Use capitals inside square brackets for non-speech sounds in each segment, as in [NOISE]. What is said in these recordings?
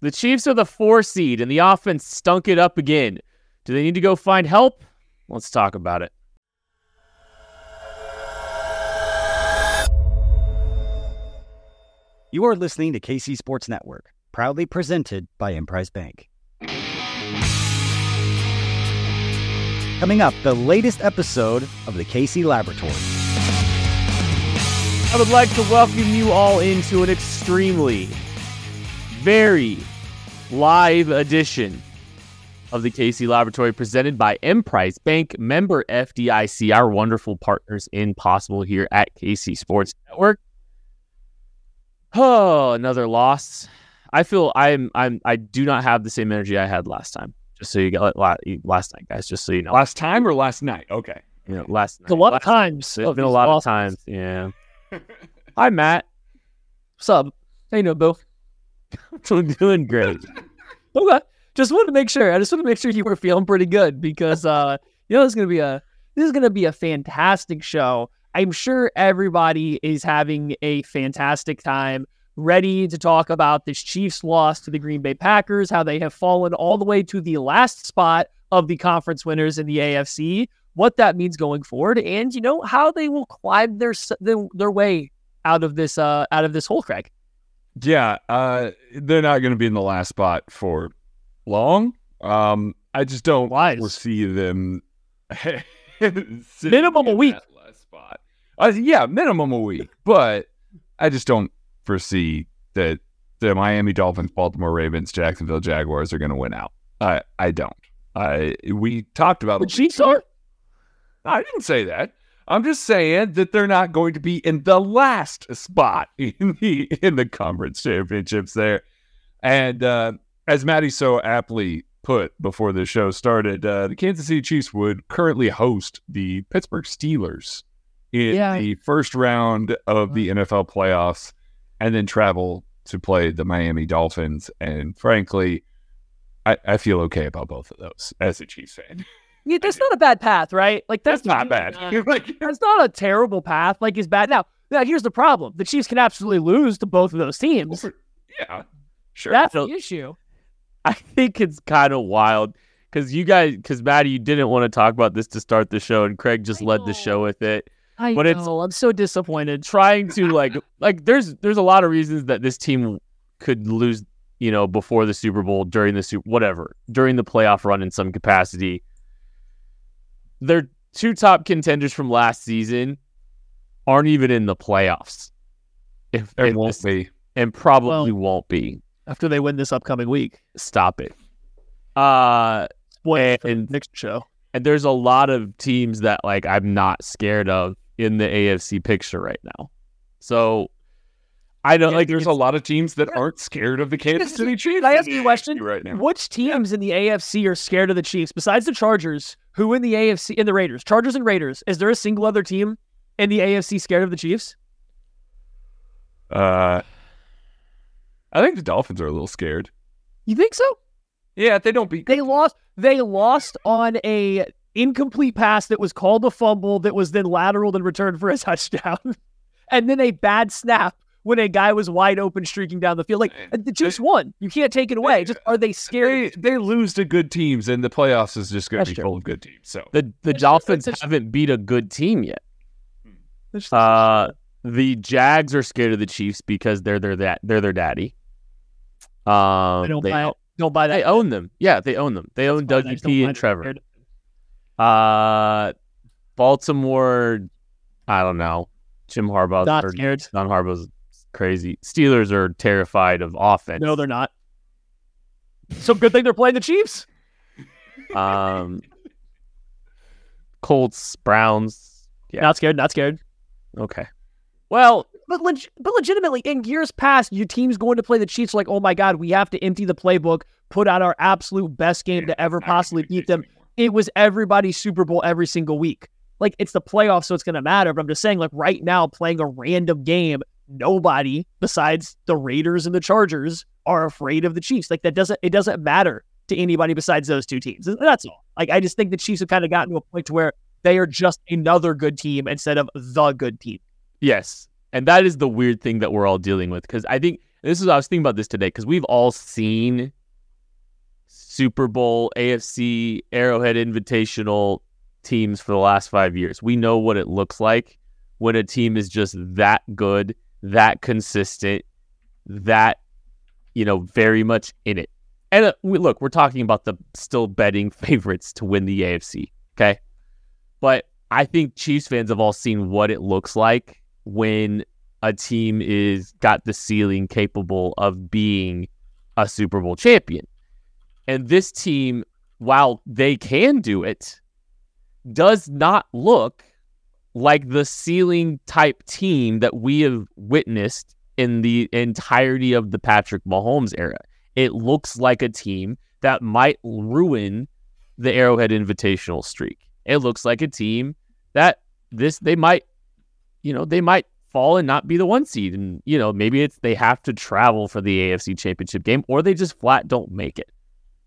The Chiefs are the four seed, and the offense stunk it up again. Do they need to go find help? Let's talk about it. You are listening to KC Sports Network, proudly presented by Emprise Bank. Coming up, the latest episode of the KC Laboratory. I would like to welcome you all into an extremely, very live edition of the KC Laboratory presented by Emprise Bank, member FDIC, our wonderful partners in Possible here at KC Sports Network. Oh, another loss. I feel I'm I'm I do not have the same energy I had last time. Just so you got last night, guys. Just so you know. Last time or last night? Okay. You know, last night. a lot last, of times. It's been a lot of times. Yeah. Hi, Matt. What's up? How you doing, Bill? [LAUGHS] I'm doing great. okay. Just wanted to make sure. I just want to make sure you were feeling pretty good because uh, you know, it's gonna be a this is gonna be a fantastic show. I'm sure everybody is having a fantastic time, ready to talk about this Chiefs loss to the Green Bay Packers, how they have fallen all the way to the last spot of the conference winners in the AFC, what that means going forward, and you know how they will climb their their, their way out of this uh out of this hole, Craig. Yeah, uh, they're not going to be in the last spot for long. Um, I just don't Wise. foresee them [LAUGHS] Minimum a week. Last spot. Uh, yeah, minimum a week. But I just don't foresee that the Miami Dolphins, Baltimore Ravens, Jacksonville Jaguars are going to win out. I I don't. I we talked about The Chiefs are. I didn't say that. I'm just saying that they're not going to be in the last spot [LAUGHS] in the in the conference championships there. And uh, as Maddie so aptly put before the show started, uh, the Kansas City Chiefs would currently host the Pittsburgh Steelers in Yeah. the first round of the NFL playoffs, and then travel to play the Miami Dolphins. And frankly, I, I feel okay about both of those as a Chiefs fan. [LAUGHS] Yeah, that's not a bad path, right? Like that's, That's not bad. Like, [LAUGHS] that's not a terrible path. Like it's bad. Now, now here's the problem: the Chiefs can absolutely lose to both of those teams. yeah, sure. That's So- the issue. I think it's kind of wild because you guys, because Maddie, you didn't want to talk about this to start the show, and Craig just I led the show with it, I But it's- know. I'm so disappointed. trying to [LAUGHS] like, like there's there's a lot of reasons that this team could lose, you know, before the Super Bowl, during the Super, whatever, during the playoff run in some capacity. Their two top contenders from last season aren't even in the playoffs. If, There won't this- be. and probably won't be. After they win this upcoming week, Stop it. Uh spoiler for And- next show. and there's a lot of teams that like I'm not scared of in the AFC picture right now. So I don't like like there's a lot of teams that aren't scared of the Kansas City Chiefs. Can I ask you a question? Right now? Which teams in the AFC are scared of the Chiefs besides the Chargers? Who in the AFC in the Raiders? Chargers and Raiders. Is there a single other team in the AFC scared of the Chiefs? Uh, I think the Dolphins are a little scared. You think so? Yeah, they don't beat. They lost. They lost on a incomplete pass that was called a fumble that was then lateral and returned for a [LAUGHS] touchdown, and then a bad snap when a guy was wide open streaking down the field. Like the Chiefs won. You can't take it away. Just are they They scared? they lose to good teams, and the playoffs is just going That's to be true. full of good teams. So the the That's- Dolphins that's- haven't beat a good team yet. Uh the Jags are scared of the Chiefs because they're their that they're their daddy. Um I don't they, buy. Don't buy they own them. Yeah, they own them. They own That's fine. I just WP and. Trevor. Uh Baltimore, I don't know. Jim Harbaugh's Not scared. Don Harbaugh's crazy. Steelers are terrified of offense. No, they're not. So good thing they're playing the Chiefs. um Colts, Browns. Yeah. Not scared. Not scared. Okay. Well, But leg- but legitimately, in years past, your team's going to play the Chiefs like, oh my god, we have to empty the playbook, put out our absolute best game to ever possibly beat them. It was everybody's Super Bowl every single week. Like it's the playoffs, so it's going to matter. But I'm just saying, like right now, playing a random game, nobody besides the Raiders and the Chargers are afraid of the Chiefs. Like that doesn't it doesn't matter to anybody besides those two teams. That's all. Like I just think the Chiefs have kind of gotten to a point to where they are just another good team instead of the good team. Yes. And that is the weird thing that we're all dealing with because I think this is I was thinking about this today because we've all seen Super Bowl, AFC, Arrowhead Invitational teams for the last five years. We know what it looks like when a team is just that good, that consistent, that you know very much in it. And uh, we, look, we're talking about the still betting [LAUGHS] favorites to win the AFC. Okay, but I think Chiefs fans have all seen what it looks like when a team is got the ceiling capable of being a Super Bowl champion. And this team, while they can do it, does not look like the ceiling type team that we have witnessed in the entirety of the Patrick Mahomes era. It looks like a team that might ruin the Arrowhead Invitational streak. It looks like a team that this they might, you know, they might fall and not be the one seed. And, you know, maybe it's they have to travel for the AFC championship game or they just flat don't make it.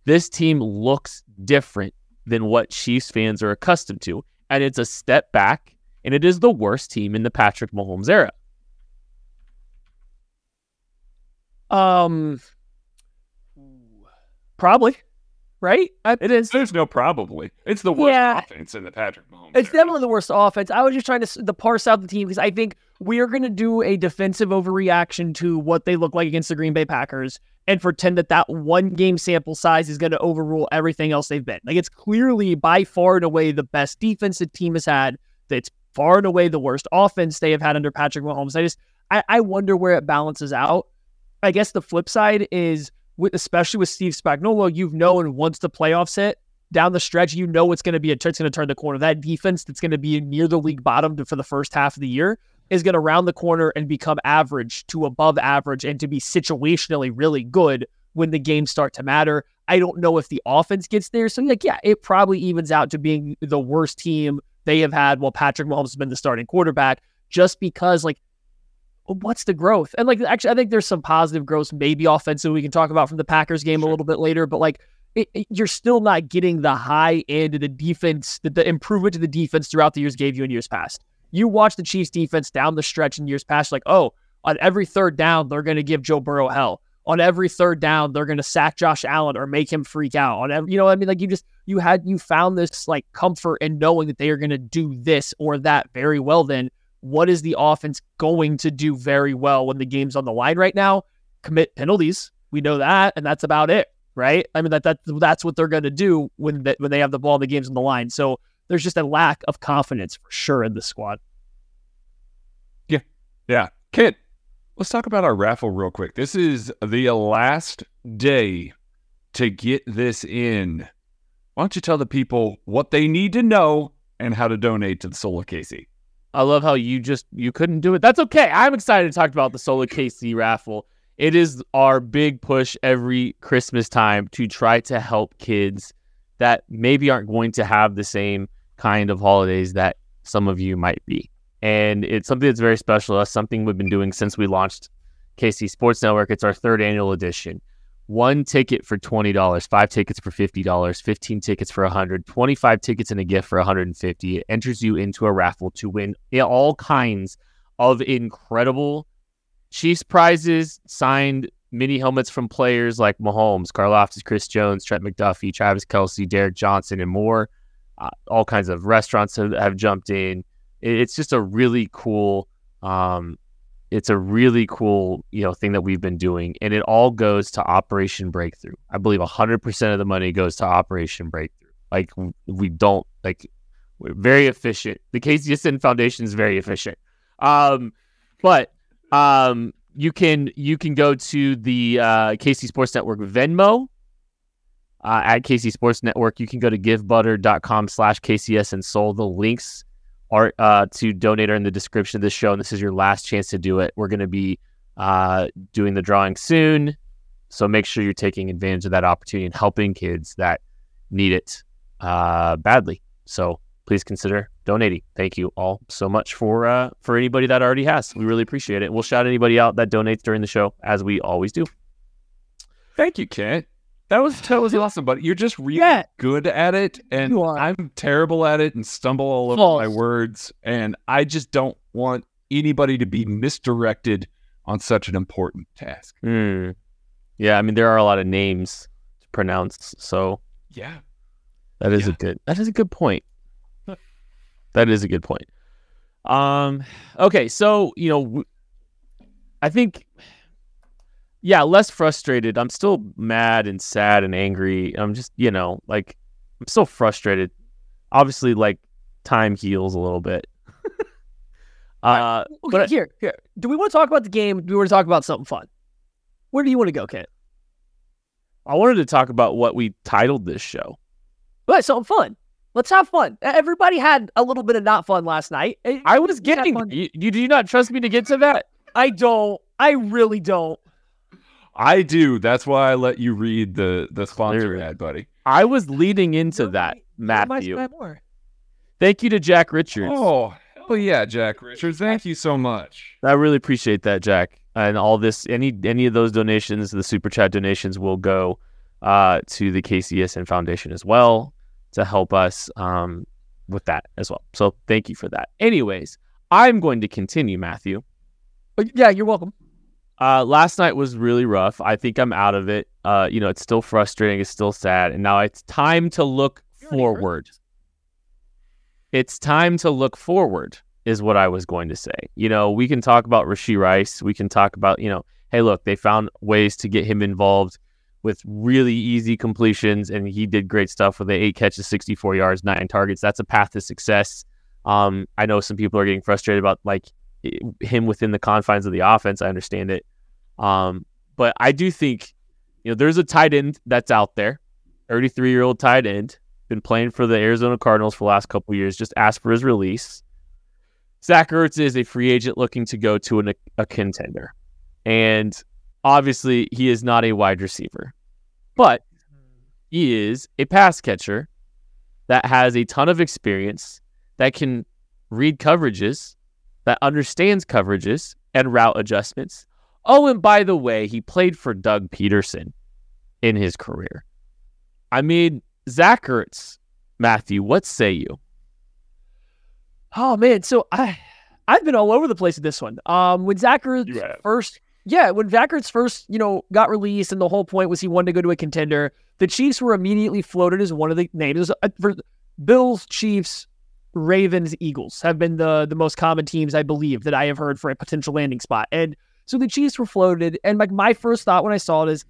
This team looks different than what Chiefs fans are accustomed to. And it's a step back, and it is the worst team in the Patrick Mahomes era. Um, probably, right? I, It is. There's no probably. It's the worst Yeah. offense in the Patrick Mahomes. It's era. definitely the worst offense. I was just trying to the parse out the team because I think we are going to do a defensive overreaction to what they look like against the Green Bay Packers and pretend that that one game sample size is going to overrule everything else they've been. Like it's clearly by far and away the best defense the team has had. That's far and away the worst offense they have had under Patrick Mahomes. I just I, I wonder where it balances out. I guess the flip side is with especially with Steve Spagnuolo, you've known once the playoffs hit down the stretch, you know it's going to be a it's going to turn the corner. That defense that's going to be near the league bottom to, for the first half of the year is going to round the corner and become average to above average and to be situationally really good when the games start to matter. I don't know if the offense gets there. So like, yeah, it probably evens out to being the worst team they have had while Patrick Mahomes has been the starting quarterback, just because like what's the growth? And like, actually, I think there's some positive growth, maybe offensive. We can talk about from the Packers game a little bit later, but like, it, it- you're still not getting the high end of the defense, the, the improvement to the defense throughout the years gave you in years past. You watch the Chiefs defense down the stretch in years past, like, oh, on every third down, they're going to give Joe Burrow hell. On every third down, they're going to sack Josh Allen or make him freak out. On every, you know, what I mean, like you just you had you found this like comfort in knowing that they are going to do this or that very well. Then what is the offense going to do very well when the game's on the line right now? Commit penalties. We know that, and that's about it, right? I mean that that that's what they're going to do when that when they have the ball the game's on the line. So there's just a lack of confidence for sure in the squad. Yeah yeah. Kid, let's talk about our raffle real quick. This is the last day to get this in. Why don't you tell the people what they need to know and how to donate to the Soul of KC? I love how you just you couldn't do it. That's okay. I'm excited to talk about the Soul of KC raffle. It is our big push every Christmas time to try to help kids that maybe aren't going to have the same kind of holidays that some of you might be. And it's something that's very special to us, something we've been doing since we launched KC Sports Network. It's our third annual edition. One ticket for $20, five tickets for $50, 15 tickets for 100, 25 tickets and a gift for 150. It enters you into a raffle to win all kinds of incredible Chiefs prizes, signed mini helmets from players like Mahomes, Karlaftis, Chris Jones, Trent McDuffie, Travis Kelce, Derrick Johnson, and more. Uh, all kinds of restaurants have, have jumped in. It- it's just a really cool um, it's a really cool you know thing that we've been doing and it all goes to operation breakthrough i believe 100% of the money goes to operation breakthrough like we don't like we're very efficient the kcsn foundation is very efficient um but um you can you can go to the uh kc sports network venmo uh, at KC Sports Network. You can go to givebutter.com slash kcsnsoul. The links are uh, to donate are in the description of this show, and this is your last chance to do it. We're going to be uh, doing the drawing soon, so make sure you're taking advantage of that opportunity and helping kids that need it uh, badly. So please consider donating. Thank you all so much for uh, for anybody that already has. We really appreciate it. We'll shout anybody out that donates during the show, as we always do. Thank you, Kent. That was that was [LAUGHS] awesome, but you're just really Yeah. good at it, and I'm terrible at it and stumble all over False. my words, and I just don't want anybody to be misdirected on such an important task. Hmm. Yeah, I mean there are a lot of names to pronounce, so Yeah. that is a good that is a good point. that is a good point. Um. Okay, so you know, I think, yeah, less frustrated. I'm still mad and sad and angry. I'm just you know like I'm still frustrated. Obviously, like time heals a little bit. [LAUGHS] uh, Okay, But I- here, here. Do we want to talk about the game? Do we want to talk about something fun? Where do you want to go, Kent? I wanted to talk about what we titled this show. But something fun. Let's have fun. Everybody had a little bit of not fun last night. I was getting. You, you do you not trust me to get to that? I don't. I really don't. I do. That's why I let you read the the sponsor Clearly. ad, buddy. I was leading into You're that, my- Matthew. Thank you to Jack Richards. Oh, hell yeah, Jack Richards. Thank you so much. I really appreciate that, Jack. And all this, any any of those donations, the super chat donations will go uh, to the KCSN Foundation as well to help us um, with that as well. So thank you for that. Anyways, I'm going to continue, Matthew. Oh, Yeah, you're welcome. Uh, last night was really rough. I think I'm out of it. Uh, you know, it's still frustrating. It's still sad. And now it's time to look forward. It's time to look forward, is what I was going to say. You know, we can talk about Rashee Rice. We can talk about, you know, hey, look, they found ways to get him involved with really easy completions, and he did great stuff with the eight catches, 64 yards, nine targets. That's a path to success. Um, I know some people are getting frustrated about like him within the confines of the offense. I understand it. Um, but I do think, you know, there's a tight end that's out there, 33 year old tight end, been playing for the Arizona Cardinals for the last couple years, just asked for his release. Zach Ertz is a free agent looking to go to an, a contender. And obviously, he is not a wide receiver, but he is a pass catcher that has a ton of experience, that can read coverages, that understands coverages and route adjustments. Oh, and by the way, he played for Doug Pederson in his career. I mean, Zach Ertz, Matthew, what say you? Oh man, so I I've been all over the place with this one. Um, when Zach Ertz first, yeah, when Zach Ertz first, you know, got released, and the whole point was he wanted to go to a contender. The Chiefs were immediately floated as one of the names uh, for Bills, Chiefs, Ravens, Eagles have been the the most common teams I believe that I have heard for a potential landing spot. And so the Chiefs were floated, and like my first thought when I saw it is,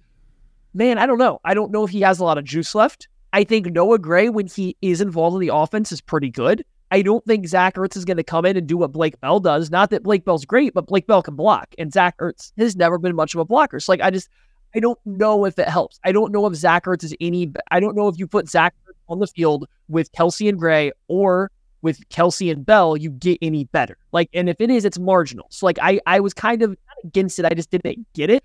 man, I don't know. I don't know if he has a lot of juice left. I think Noah Gray, when he is involved in the offense, is pretty good. I don't think Zach Ertz is going to come in and do what Blake Bell does. Not that Blake Bell's great, but Blake Bell can block, and Zach Ertz has never been much of a blocker. So like, I just, I don't know if it helps. I don't know if Zach Ertz is any. I don't know if you put Zach Ertz on the field with Kelce and Gray or with Kelce and Bell, you get any better. Like, and if it is, it's marginal. So like, I, I was kind of against it. I just didn't get it.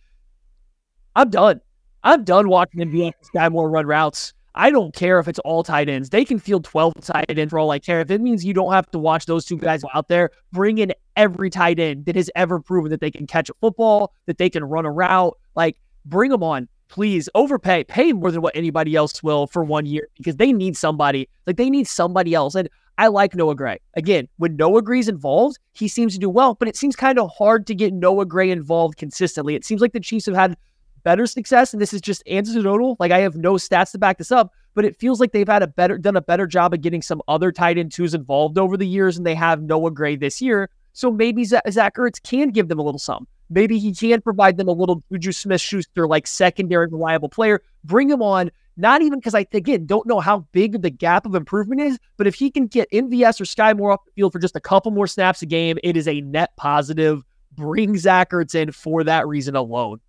I'm done. I'm done watching MVS Skyy Moore run routes. I don't care if it's all tight ends. They can field 12 tight ends for all I care. If it means you don't have to watch those two guys out there, bring in every tight end that has ever proven that they can catch a football, that they can run a route. Like, bring them on. Please overpay, pay more than what anybody else will for one year because they need somebody. Like, they need somebody else. And I like Noah Gray. Again, when Noah Gray's involved, he seems to do well, but it seems kind of hard to get Noah Gray involved consistently. It seems like the Chiefs have had better success, and this is just anecdotal. Like I have no stats to back this up, but it feels like they've had a better done a better job of getting some other tight end twos involved over the years, and they have Noah Gray this year. So maybe Zach, Ertz can give them a little some. Maybe he can provide them a little Juju Smith Schuster like secondary reliable player. Bring him on. Not even because I again don't know how big the gap of improvement is, but if he can get MVS or Skyy Moore off the field for just a couple more snaps a game, it is a net positive. Bring Zach Ertz in for that reason alone.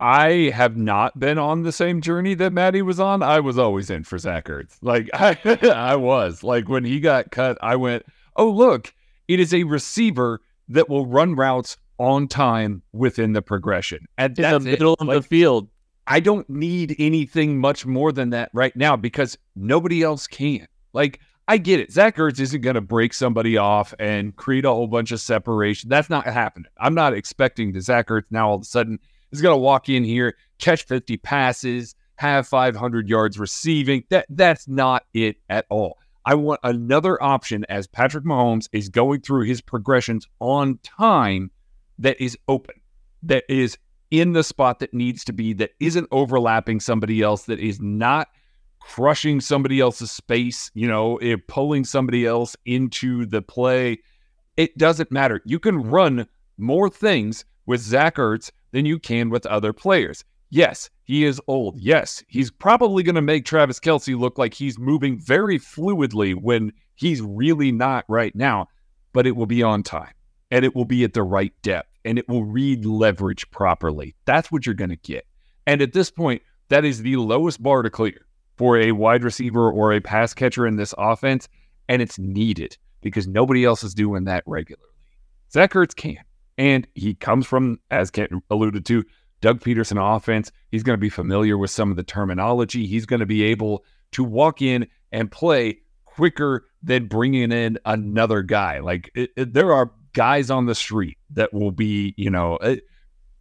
I have not been on the same journey that Maddie was on. I was always in for Zach Ertz. Like I, [LAUGHS] I was. Like when he got cut, I went, "Oh look, it is a receiver that will run routes on time within the progression." at In that's the it. middle of Like, the field. I don't need anything much more than that right now because nobody else can. Like, I get it. Zach Ertz isn't going to break somebody off and create a whole bunch of separation. That's not happening. I'm not expecting that Zach Ertz now all of a sudden is going to walk in here, catch 50 passes, have 500 yards receiving. That That's not it at all. I want another option as Patrick Mahomes is going through his progressions on time that is open, that is in the spot that needs to be, that isn't overlapping somebody else, that is not crushing somebody else's space, you know, if pulling somebody else into the play. It doesn't matter. You can run more things with Zach Ertz than you can with other players. Yes, he is old. Yes, he's probably going to make Travis Kelce look like he's moving very fluidly when he's really not right now, but it will be on time and it will be at the right depth and it will read leverage properly. That's what you're going to get. And at this point, that is the lowest bar to clear for a wide receiver or a pass catcher in this offense. And it's needed because nobody else is doing that regularly. Zach Ertz can. And he comes from, as Kent alluded to, Doug Pederson offense. He's going to be familiar with some of the terminology. He's going to be able to walk in and play quicker than bringing in another guy. Like it, it, there are guys on the street that will be, you know, uh,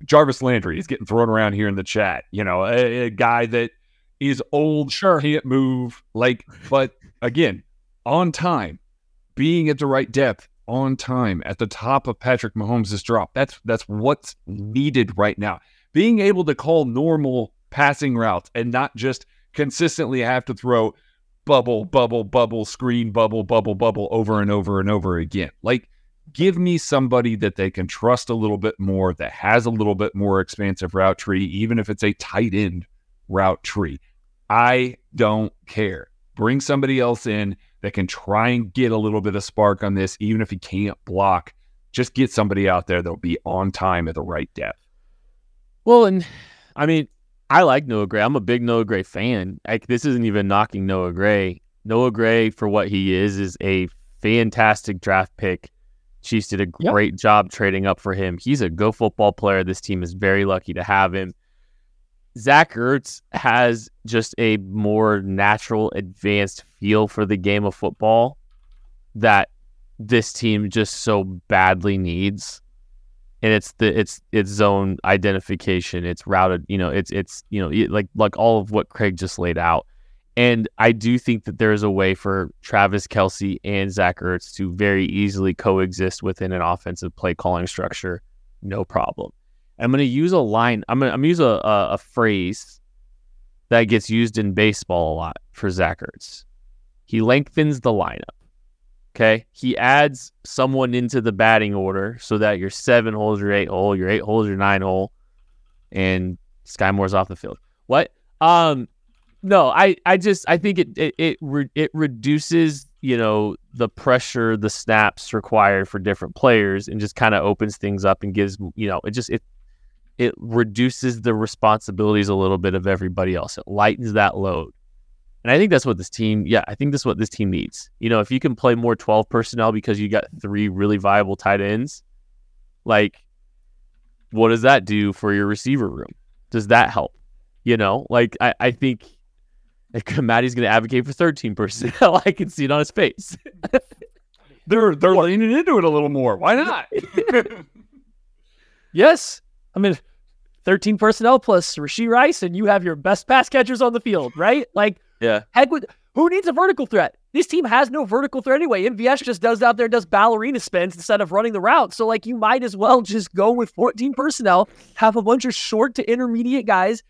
Jarvis Landry is getting thrown around here in the chat. You know, a, a guy that is old, Sure. can't move. Like, but again, on time, being at the right depth, on time, at the top of Patrick Mahomes' drop. That's that's what's needed right now. Being able to call normal passing routes and not just consistently have to throw bubble, bubble, bubble, screen, bubble, bubble, bubble over and over and over again. Like, give me somebody that they can trust a little bit more, that has a little bit more expansive route tree, even if it's a tight end route tree. I don't care. Bring somebody else in that can try and get a little bit of spark on this, even if he can't block. Just get somebody out there that'll be on time at the right depth. Well, and I mean, I like Noah Gray. I'm a big Noah Gray fan. Like this isn't even knocking Noah Gray. Noah Gray, for what he is, is a fantastic draft pick. Chiefs did a Yep. great job trading up for him. He's a go football player. This team is very lucky to have him. Zach Ertz has just a more natural, advanced feel for the game of football that this team just so badly needs and it's the it's it's zone identification it's routed you know it's it's you know like like all of what craig just laid out and i do think that there's a way for travis kelce and zach ertz to very easily coexist within an offensive play calling structure no problem i'm going to use a line i'm going to use a, a, a phrase that gets used in baseball a lot for zach ertz he lengthens the lineup Okay. He adds someone into the batting order so that your seven holes your eight hole, your eight holes your nine hole, and Skyy Moore's off the field. What? Um, no, I, I just I think it it it, re- it reduces you know the pressure, the snaps required for different players, and just kind of opens things up and gives you know it just it it reduces the responsibilities a little bit of everybody else. It lightens that load. And I think that's what this team, yeah, I think that's what this team needs. You know, if you can play more 12 personnel because you got three really viable tight ends, like, what does that do for your receiver room? Does that help? You know, like, I, I think like, [LAUGHS] Maddie's going to advocate for 13 personnel. [LAUGHS] I can see it on his face. [LAUGHS] They're they're leaning into it a little more. Why not? Yes. I mean, 13 personnel plus Rashee Rice, and you have your best pass catchers on the field, right? Like, Yeah. heck with who needs a vertical threat? This team has no vertical threat anyway. MVS just does out there, does ballerina spins instead of running the route. So, like, you might as well just go with 14 personnel, have a bunch of short to intermediate guys.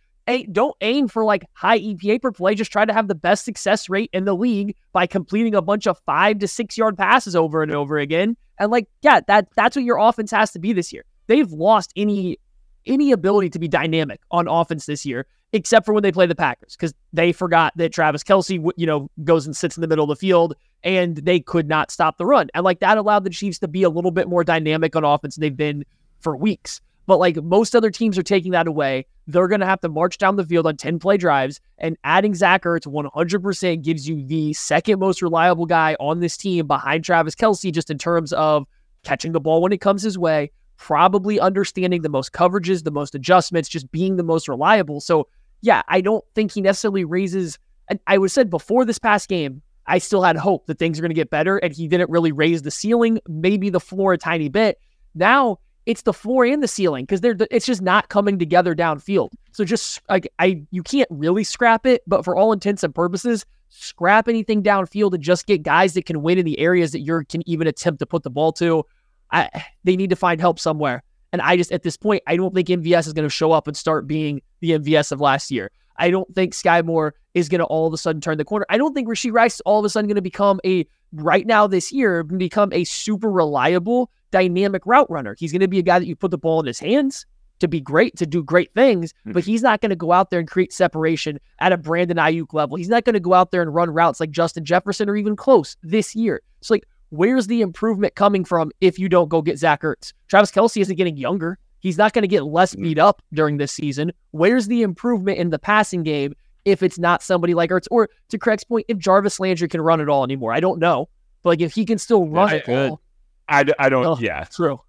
Don't aim for like high EPA per play. Just try to have the best success rate in the league by completing a bunch of five to six yard passes over and over again. And like, yeah, that that's what your offense has to be this year. They've lost any any ability to be dynamic on offense this year, except for when they play the Packers, because they forgot that Travis Kelce, you know, goes and sits in the middle of the field, and they could not stop the run, and like that allowed the Chiefs to be a little bit more dynamic on offense than they've been for weeks. But like most other teams are taking that away, they're going to have to march down the field on 10 play drives, and adding Zach Ertz 100% gives you the second most reliable guy on this team behind Travis Kelce, just in terms of catching the ball when it comes his way, probably understanding the most coverages, the most adjustments, just being the most reliable. So, yeah, I don't think he necessarily raises. and I would said before this past game, I still had hope that things are going to get better, and he didn't really raise the ceiling, maybe the floor a tiny bit. Now it's the floor and the ceiling because they're it's just not coming together downfield. So just like I, you can't really scrap it, but for all intents and purposes, scrap anything downfield and just get guys that can win in the areas that you can even attempt to put the ball to. I, they need to find help somewhere. And I just, at this point, I don't think MVS is going to show up and start being the MVS of last year. I don't think Skyy Moore is going to all of a sudden turn the corner. I don't think Rashee Rice is all of a sudden going to become a, right now this year, become a super reliable, dynamic route runner. He's going to be a guy that you put the ball in his hands to be great, to do great things, Hmm. but he's not going to go out there and create separation at a Brandon Aiyuk level. He's not going to go out there and run routes like Justin Jefferson or even close this year. So, like, where's the improvement coming from if you don't go get Zach Ertz? Travis Kelce isn't getting younger. He's not going to get less beat up during this season. Where's the improvement in the passing game if it's not somebody like Ertz? Or to Craig's point, if Jarvis Landry can run it all anymore, I don't know. But like if he can still run I it all, I, I don't. Oh. yeah, true.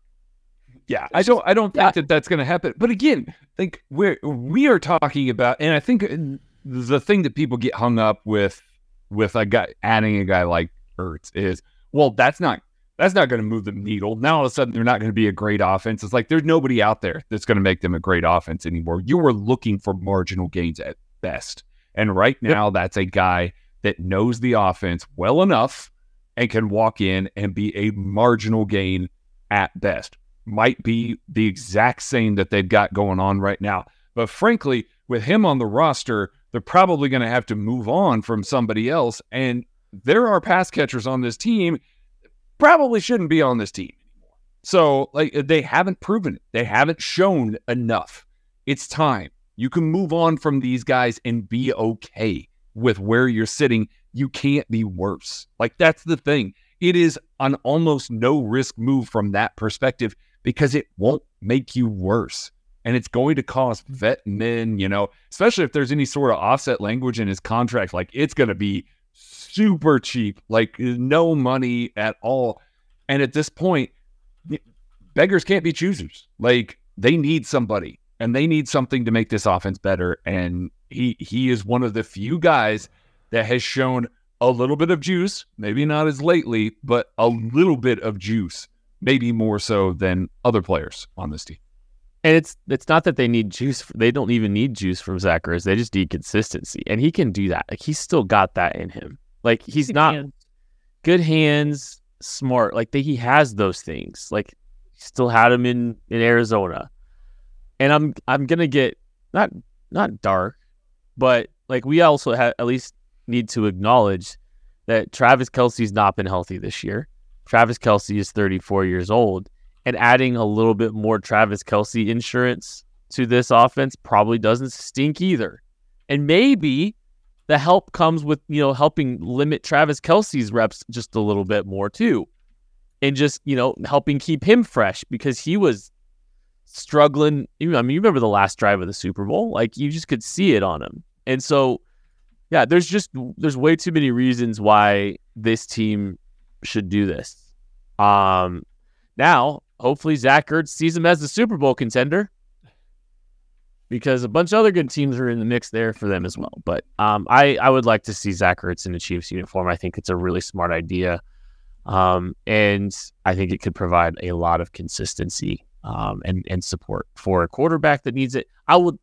Yeah, I don't. I don't think Yeah. that that's going to happen. But again, like we're we are talking about, and I think uh, the thing that people get hung up with with a guy adding a guy like Ertz is, well, that's not that's not going to move the needle. Now all of a sudden they're not going to be a great offense. It's like there's nobody out there that's going to make them a great offense anymore. You were looking for marginal gains at best, and right now that's a guy that knows the offense well enough and can walk in and be a marginal gain at best might be the exact same that they've got going on right now. But frankly, with him on the roster, they're probably going to have to move on from somebody else. And there are pass catchers on this team probably shouldn't be on this team anymore. So, like, they haven't proven it. They haven't shown enough. It's time. You can move on from these guys and be okay with where you're sitting. You can't be worse. Like, that's the thing. It is an almost no risk move from that perspective because it won't make you worse. And it's going to cost mm-hmm. vet min, you know, especially if there's any sort of offset language in his contract, like it's going to be super cheap, like no money at all. And at this point, beggars can't be choosers. Like they need somebody and they need something to make this offense better. And he he is one of the few guys that has shown a little bit of juice, maybe not as lately, but a little bit of juice, maybe more so than other players on this team. And it's it's not that they need juice. They don't even need juice from Zach Ertz. They just need consistency, and he can do that. Like he's still got that in him. Like he's not And good hands, smart. Like they, he has those things. Like still had him in in Arizona, and I'm I'm gonna get not not dark, but like we also have at least need to acknowledge that Travis Kelce's not been healthy this year. Travis Kelce is 34 years old, and adding a little bit more Travis Kelce insurance to this offense probably doesn't stink either. And maybe the help comes with, you know, helping limit Travis Kelce's reps just a little bit more too. And just, you know, helping keep him fresh because he was struggling. I mean, you remember the last drive of the Super Bowl? Like you just could see it on him. And so, yeah, there's just there's way too many reasons why this team should do this. Um, now, hopefully, Zach Ertz sees him as the Super Bowl contender because a bunch of other good teams are in the mix there for them as well. But um, I I would like to see Zach Ertz in the Chiefs uniform. I think it's a really smart idea, um, and I think it could provide a lot of consistency um, and and support for a quarterback that needs it. I would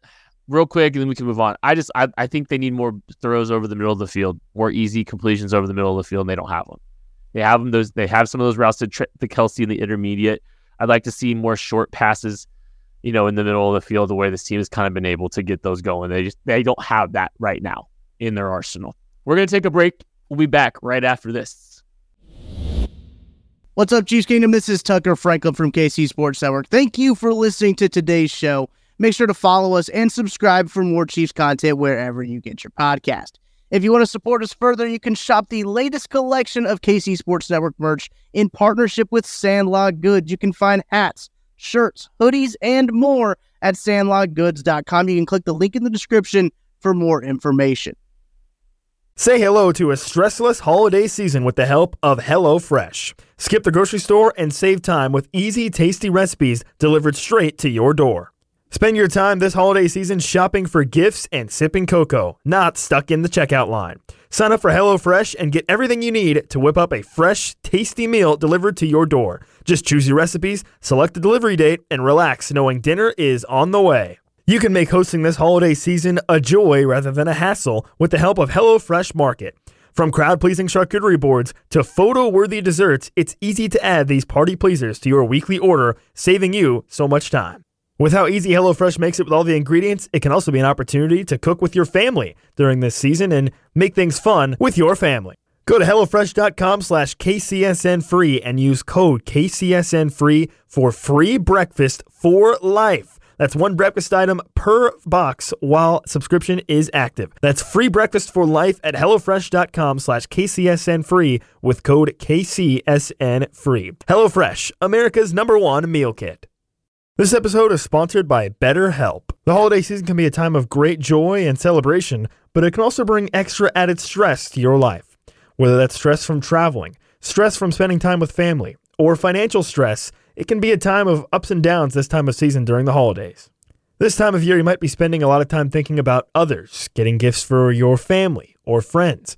real quick, and then we can move on. I just I, I think they need more throws over the middle of the field, more easy completions over the middle of the field. and They don't have them. They have them those. They have some of those routes to the Kelce in the intermediate. I'd like to see more short passes, you know, in the middle of the field, the way this team has kind of been able to get those going. They just they don't have that right now in their arsenal. We're gonna take a break. We'll be back right after this. What's up, Chiefs Kingdom? This is Tucker Franklin from KC Sports Network. Thank you for listening to today's show. Make sure to follow us and subscribe for more Chiefs content wherever you get your podcast. If you want to support us further, you can shop the latest collection of KC Sports Network merch in partnership with Sandlot Goods. You can find hats, shirts, hoodies, and more at sandlotgoods.com. You can click the link in the description for more information. Say hello to a stressless holiday season with the help of HelloFresh. Skip the grocery store and save time with easy, tasty recipes delivered straight to your door. Spend your time this holiday season shopping for gifts and sipping cocoa, not stuck in the checkout line. Sign up for HelloFresh and get everything you need to whip up a fresh, tasty meal delivered to your door. Just choose your recipes, select the delivery date, and relax knowing dinner is on the way. You can make hosting this holiday season a joy rather than a hassle with the help of HelloFresh Market. From crowd pleasing charcuterie boards to photo worthy desserts, it's easy to add these party pleasers to your weekly order, saving you so much time. With how easy HelloFresh makes it with all the ingredients, it can also be an opportunity to cook with your family during this season and make things fun with your family. Go to HelloFresh.com slash KCSN free and use code KCSN free for free breakfast for life. That's one breakfast item per box while subscription is active. That's free breakfast for life at HelloFresh.com slash KCSN free with code KCSN free. HelloFresh, America's number one meal kit. This episode is sponsored by BetterHelp. The holiday season can be a time of great joy and celebration, but it can also bring extra added stress to your life. Whether that's stress from traveling, stress from spending time with family, or financial stress, it can be a time of ups and downs this time of season during the holidays. This time of year, you might be spending a lot of time thinking about others, getting gifts for your family or friends.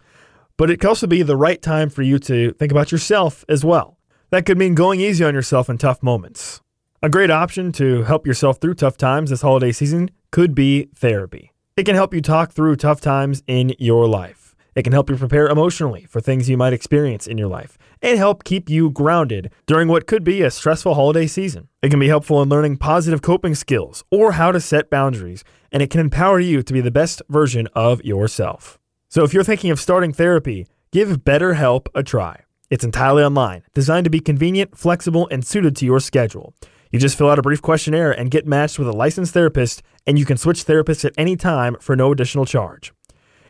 But it can also be the right time for you to think about yourself as well. That could mean going easy on yourself in tough moments. A great option to help yourself through tough times this holiday season could be therapy. It can help you talk through tough times in your life. It can help you prepare emotionally for things you might experience in your life and help keep you grounded during what could be a stressful holiday season. It can be helpful in learning positive coping skills or how to set boundaries, and it can empower you to be the best version of yourself. So if you're thinking of starting therapy, give BetterHelp a try. It's entirely online, designed to be convenient, flexible, and suited to your schedule. You just fill out a brief questionnaire and get matched with a licensed therapist, and you can switch therapists at any time for no additional charge.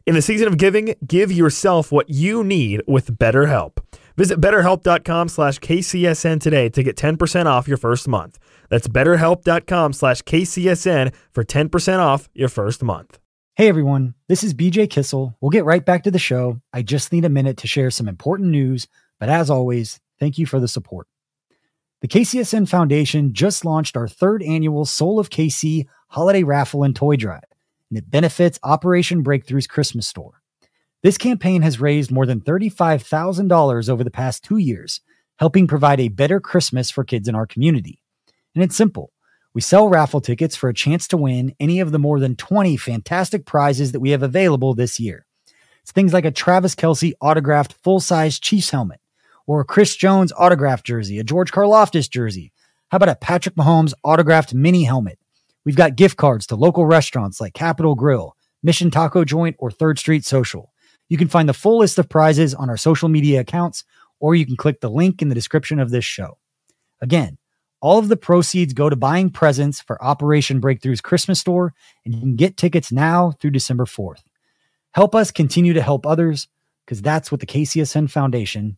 In the season of giving, give yourself what you need with BetterHelp. Visit betterhelp.com slash KCSN today to get 10% off your first month. That's betterhelp.com slash KCSN for 10% off your first month. Hey everyone, this is BJ Kissel. We'll get right back to the show. I just need a minute to share some important news, but as always, thank you for the support. The KCSN Foundation just launched our third annual Soul of KC holiday raffle and toy drive, and it benefits Operation Breakthrough's Christmas store. This campaign has raised more than $35,000 over the past two years, helping provide a better Christmas for kids in our community. And it's simple. We sell raffle tickets for a chance to win any of the more than 20 fantastic prizes that we have available this year. It's things like a Travis Kelce autographed full size Chiefs helmet, or a Chris Jones autographed jersey, a George Karlaftis jersey. How about a Patrick Mahomes autographed mini helmet? We've got gift cards to local restaurants like Capital Grille, Mission Taco Joint, or Third Street Social. You can find the full list of prizes on our social media accounts, or you can click the link in the description of this show. Again, all of the proceeds go to buying presents for Operation Breakthrough's Christmas store, and you can get tickets now through December 4th. Help us continue to help others, because that's what the KCSN Foundation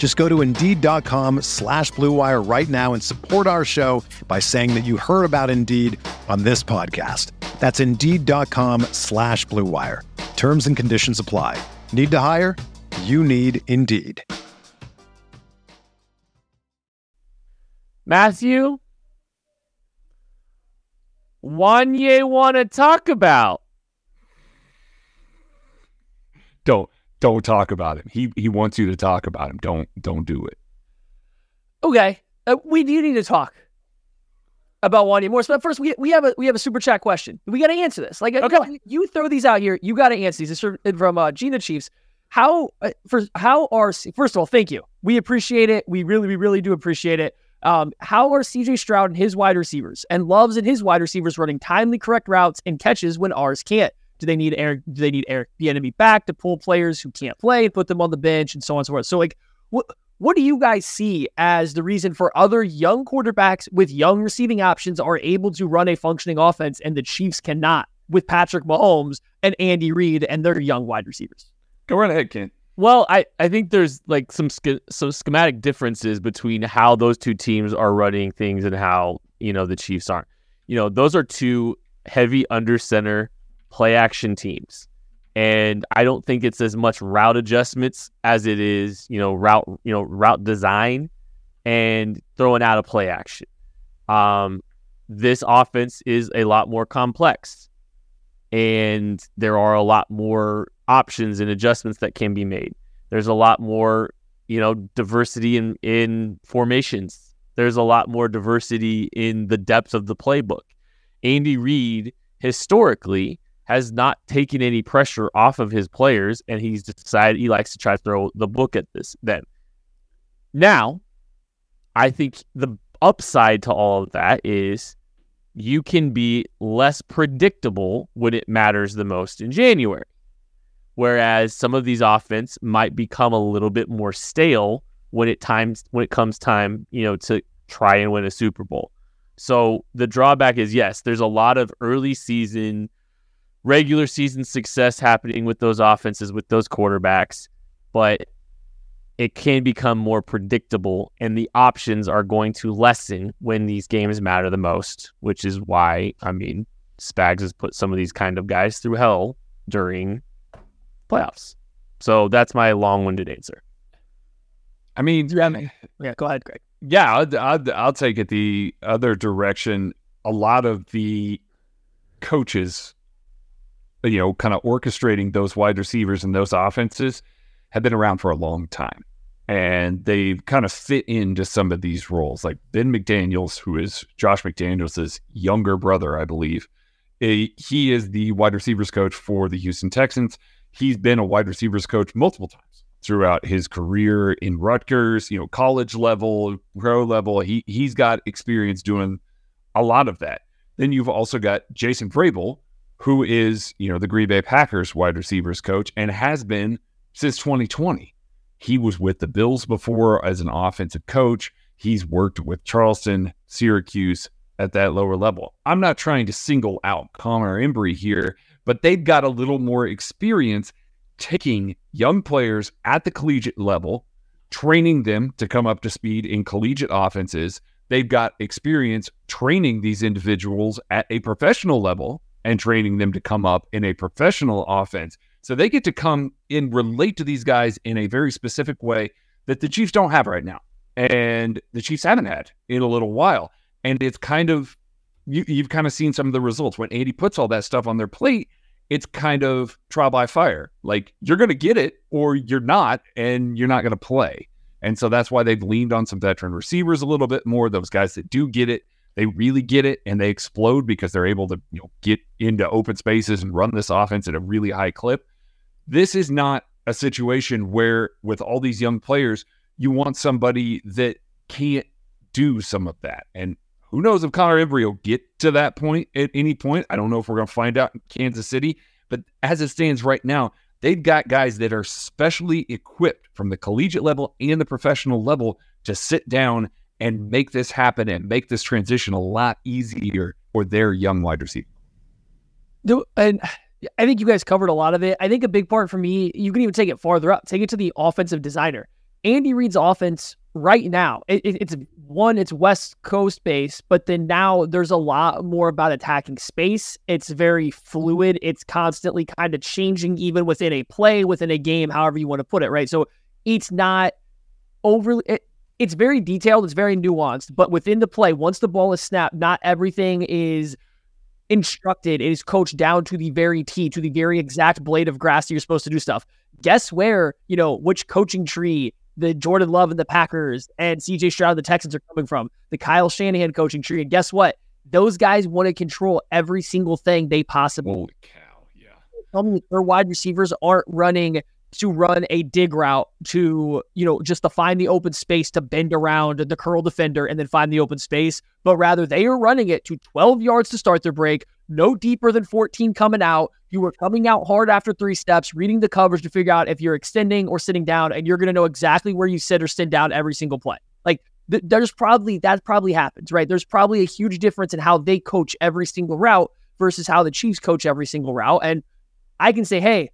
Just go to Indeed.com slash BlueWire right now and support our show by saying that you heard about Indeed on this podcast. That's Indeed.com slash BlueWire. Terms and conditions apply. Need to hire? You need Indeed. Matthew, one you want to talk about? Don't don't talk about him. He he wants you to talk about him. Don't don't do it. Okay, uh, we do need to talk about Wanya Morris. But first, we we have a we have a super chat question. We got to answer this. Like, okay. you, you throw these out here, you got to answer these. This is from uh, Gina Chiefs. How uh, for how are first of all, thank you. We appreciate it. We really we really do appreciate it. Um, how are CJ Stroud and his wide receivers and Loves and his wide receivers running timely, correct routes and catches when ours can't? Do they need Eric? Do they need Eric Bieniemy back to pull players who can't play and put them on the bench and so on and so forth? So like, what What do you guys see as the reason for other young quarterbacks with young receiving options are able to run a functioning offense and the Chiefs cannot with Patrick Mahomes and Andy Reid and their young wide receivers? Go right ahead, Kent. Well, I, I think there's like some sch- some schematic differences between how those two teams are running things and how you know the Chiefs aren't. You know, those are two heavy under center play action teams. And I don't think it's as much route adjustments as it is, you know, route, you know, route design and throwing out a play action. Um, this offense is a lot more complex and there are a lot more options and adjustments that can be made. There's a lot more, you know, diversity in, in formations. There's a lot more diversity in the depth of the playbook. Andy Reid historically has not taken any pressure off of his players, and he's decided he likes to try to throw the book at this. Then, now, I think the upside to all of that is you can be less predictable when it matters the most in January. Whereas some of these offense might become a little bit more stale when it times when it comes time, you know, to try and win a Super Bowl. So the drawback is yes, there's a lot of early season, regular season success happening with those offenses, with those quarterbacks, but it can become more predictable and the options are going to lessen when these games matter the most, which is why, I mean, Spags has put some of these kind of guys through hell during playoffs. So that's my long winded answer. I mean, Yeah, go ahead, Craig. yeah, I'll, I'll, I'll take it the other direction. A lot of the coaches, you know, kind of orchestrating those wide receivers and those offenses have been around for a long time. And they've kind of fit into some of these roles. Like Ben McDaniels, who is Josh McDaniels' younger brother, I believe. Eh, He is the wide receivers coach for the Houston Texans. He's been a wide receivers coach multiple times throughout his career in Rutgers, you know, college level, pro level. He he's got experience doing a lot of that. Then you've also got Jason Vrabel, who is, you know, the Green Bay Packers wide receivers coach and has been since 2020. He was with the Bills before as an offensive coach. He's worked with Charleston, Syracuse at that lower level. I'm not trying to single out Connor Embree here, but they've got a little more experience taking young players at the collegiate level, training them to come up to speed in collegiate offenses. They've got experience training these individuals at a professional level and training them to come up in a professional offense. So they get to come and relate to these guys in a very specific way that the Chiefs don't have right now. And the Chiefs haven't had in a little while. And it's kind of, you, you've kind of seen some of the results. When Andy puts all that stuff on their plate, it's kind of trial by fire. Like you're going to get it or you're not, and you're not going to play. And so that's why they've leaned on some veteran receivers a little bit more. Those guys that do get it, they really get it and they explode because they're able to you know, get into open spaces and run this offense at a really high clip. This is not a situation where, with all these young players, you want somebody that can't do some of that. And who knows if Connor Embree will get to that point at any point. I don't know if we're going to find out in Kansas City. But as it stands right now, they've got guys that are specially equipped from the collegiate level and the professional level to sit down and make this happen and make this transition a lot easier for their young wide receiver. Do, and I think you guys covered a lot of it. I think a big part for me, you can even take it farther up, take it to the offensive designer. Andy Reid's offense right now, it, it- it's one, it's West Coast based, but then now there's a lot more about attacking space. It's very fluid. It's constantly kind of changing, even within a play, within a game, however you want to put it, right? So it's not overly. It, it's very detailed. It's very nuanced, but within the play, once the ball is snapped, not everything is instructed. It is coached down to the very T, to the very exact blade of grass that you're supposed to do stuff. Guess where, you know, which coaching tree the Jordan Love and the Packers and CJ Stroud and the Texans are coming from? The Kyle Shanahan coaching tree. And guess what? Those guys want to control every single thing they possibly Holy cow. Yeah. tell me their wide receivers aren't running to run a dig route to, you know, just to find the open space to bend around the curl defender and then find the open space, but rather they are running it to 12 yards to start their break, no deeper than 14 coming out. You were coming out hard after three steps, reading the coverage to figure out if you're extending or sitting down, and you're going to know exactly where you sit or sit down every single play. Like th- there's probably that probably happens, right? There's probably a huge difference in how they coach every single route versus how the Chiefs coach every single route. And I can say, hey,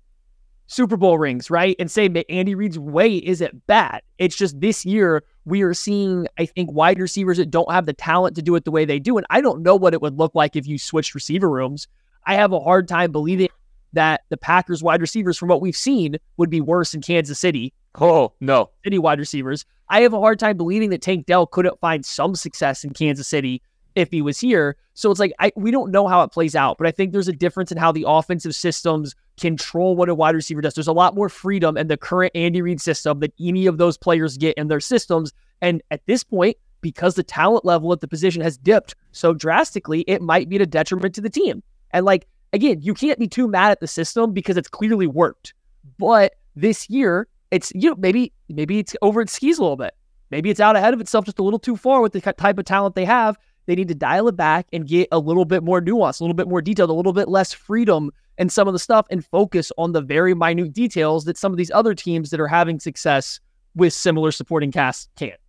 Super Bowl rings, right? And say Andy Reid's way isn't bad. It's just this year we are seeing, I think, wide receivers that don't have the talent to do it the way they do. And I don't know what it would look like if you switched receiver rooms. I have a hard time believing that the Packers wide receivers, from what we've seen, would be worse in Kansas City. Oh, no. City wide receivers. I have a hard time believing that Tank Dell couldn't find some success in Kansas City if he was here. So it's like I, we don't know how it plays out, but I think there's a difference in how the offensive systems control what a wide receiver does. There's a lot more freedom in the current Andy Reid system that any of those players get in their systems. And at this point, because the talent level at the position has dipped so drastically, it might be a detriment to the team. And like again, you can't be too mad at the system because it's clearly worked. But this year, it's you know maybe maybe it's over its skis a little bit. Maybe it's out ahead of itself just a little too far with the type of talent they have. They need to dial it back and get a little bit more nuance, a little bit more detailed, a little bit less freedom in some of the stuff and focus on the very minute details that some of these other teams that are having success with similar supporting casts can't.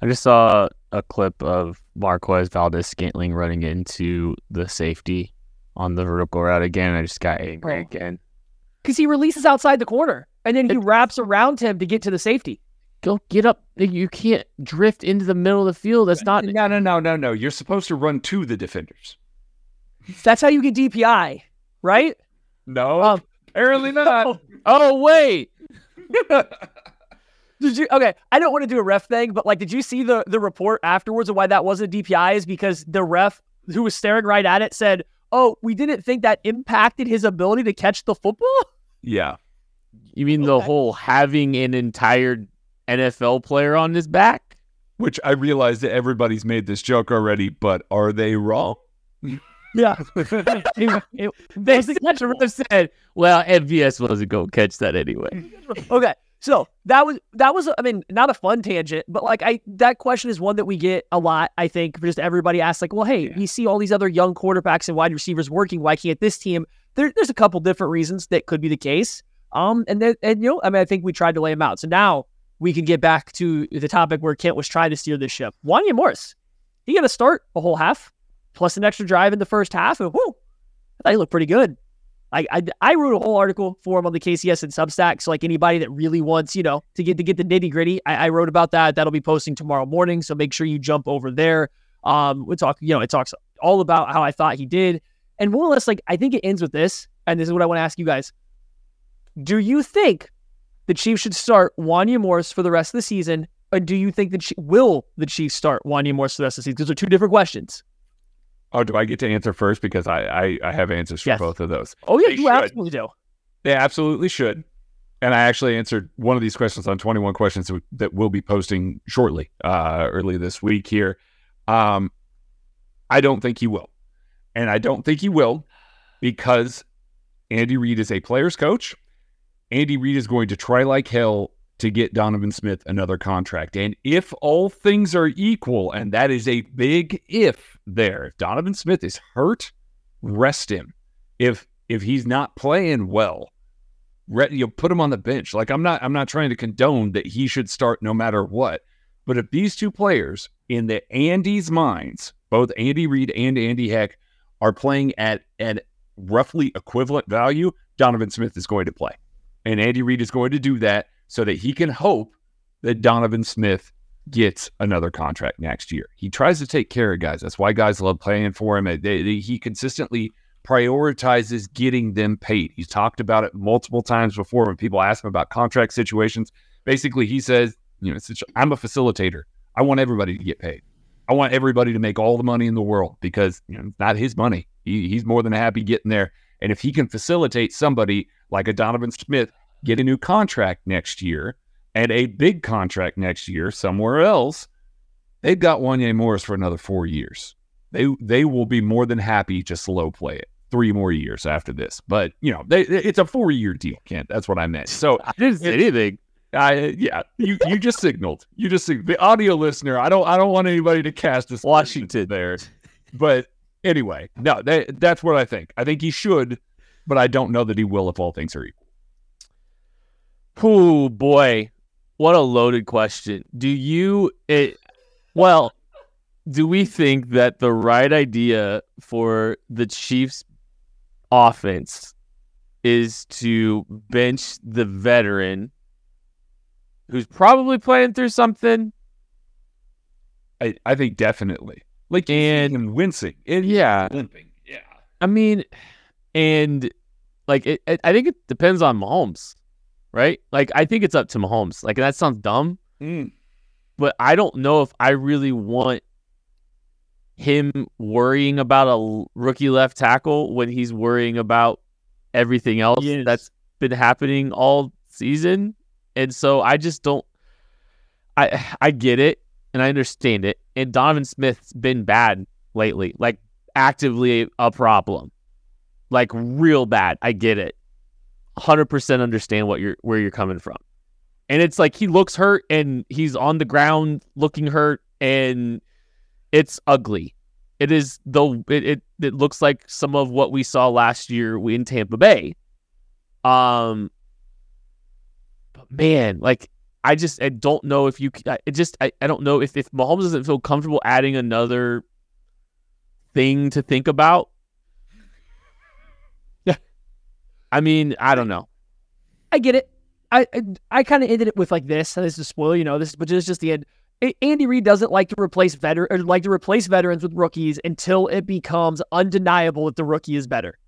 I just saw a clip of Marquez Valdes Scantling running into the safety on the vertical route again. I just got angry Oh. again. Because he releases outside the corner and then he wraps around him to get to the safety. Go get up. You can't drift into the middle of the field. That's not. No, no, no, no, no. You're supposed to run to the defenders. That's how you get DPI, right? No, Um, apparently not. [LAUGHS] Oh wait. [LAUGHS] Did you okay? I don't want to do a ref thing, but like, did you see the the report afterwards of why that wasn't DPI? Is because the ref who was staring right at it said, "Oh, we didn't think that impacted his ability to catch the football." yeah, You mean the whole having an entire NFL player on his back? which I realize that everybody's made this joke already, but are they wrong? [LAUGHS] Yeah, [LAUGHS] it, it, Basically, the ref said, "Well, MVS wasn't going to catch that anyway." [LAUGHS] okay. So that was that was I mean not a fun tangent, but like I that question is one that we get a lot. I think just everybody asks like, well, hey, you see all these other young quarterbacks and wide receivers working. Why can't this team? There, there's a couple different reasons that could be the case. Um, and then and you know I mean I think we tried to lay them out. So now we can get back to the topic where Kent was trying to steer this ship. Wanya Morris, he got to start a whole half plus an extra drive in the first half, and whoo, I thought he looked pretty good. I, I I wrote a whole article for him on the KCSN Substack. So like anybody that really wants, you know, to get to get the nitty gritty, I, I wrote about that. That'll be posting tomorrow morning. So make sure you jump over there. Um, we talk, you know, it talks all about how I thought he did, and more or less, like I think it ends with this. And this is what I want to ask you guys: Do you think the Chiefs should start Wanya Morris for the rest of the season, or do you think that Chi- will the Chiefs start Wanya Morris for the rest of the season? Those are two different questions. Oh, do I get to answer first because I I, I have answers for Yes. both of those. Oh yeah, They you should. absolutely do. They absolutely should. And I actually answered one of these questions on 21 questions that we'll be posting shortly, uh, early this week here. Um, I don't think he will. And I don't think he will because Andy Reid is a player's coach. Andy Reid is going to try like hell to get Donovan Smith another contract. And if all things are equal, and that is a big if there, if Donovan Smith is hurt, rest him. If if he's not playing well, you put him on the bench. Like I'm not I'm not trying to condone that he should start no matter what. But if these two players in the Andy's minds, both Andy Reid and Andy Heck, are playing at at roughly equivalent value, Donovan Smith is going to play. And Andy Reid is going to do that so that he can hope that Donovan Smith gets another contract next year. He tries to take care of guys. That's why guys love playing for him. They, they, he consistently prioritizes getting them paid. He's talked about it multiple times before when people ask him about contract situations. Basically, he says, you know, I'm a facilitator. I want everybody to get paid. I want everybody to make all the money in the world because you know, it's not his money. He, he's more than happy getting there. And if he can facilitate somebody like a Donovan Smith get a new contract next year and a big contract next year somewhere else, they've got Wanya Morris for another four years. They they will be more than happy to slow play it three more years after this. But you know, they, it's a four year deal, Kent. That's what I meant. So I didn't say anything. I yeah, you you just signaled. You just the audio listener. I don't I don't want anybody to cast this Washington. there, but anyway, no, that, that's what I think. I think he should, but I don't know that he will if all things are equal. Oh boy, what a loaded question. Do you it well, do we think that the right idea for the Chiefs offense is to bench the veteran who's probably playing through something? I, I think definitely. Like And- wincing. And Yeah. limping. Yeah. I mean, and like it, it, I think it depends on Mahomes, right? Like I think it's up to Mahomes. Like that sounds dumb, Mm. but I don't know if I really want him worrying about a rookie left tackle when he's worrying about everything else Yes. that's been happening all season. And so I just don't I I get it and I understand it. And Donovan Smith's been bad lately, like actively a problem. Like real bad. I get it. 100% understand what you're where you're coming from. And it's like he looks hurt and he's on the ground looking hurt and it's ugly. It is though it, it it looks like some of what we saw last year in Tampa Bay. Um but man, like I just I don't know if you it just I, I don't know if if Mahomes doesn't feel comfortable adding another thing to think about. Yeah. I mean, I don't know. I get it. I I, I kind of ended it with like this. and This is a spoiler, you know. This, but this is just the end. Andy Reid doesn't like to replace veteran or like to replace veterans with rookies until it becomes undeniable that the rookie is better.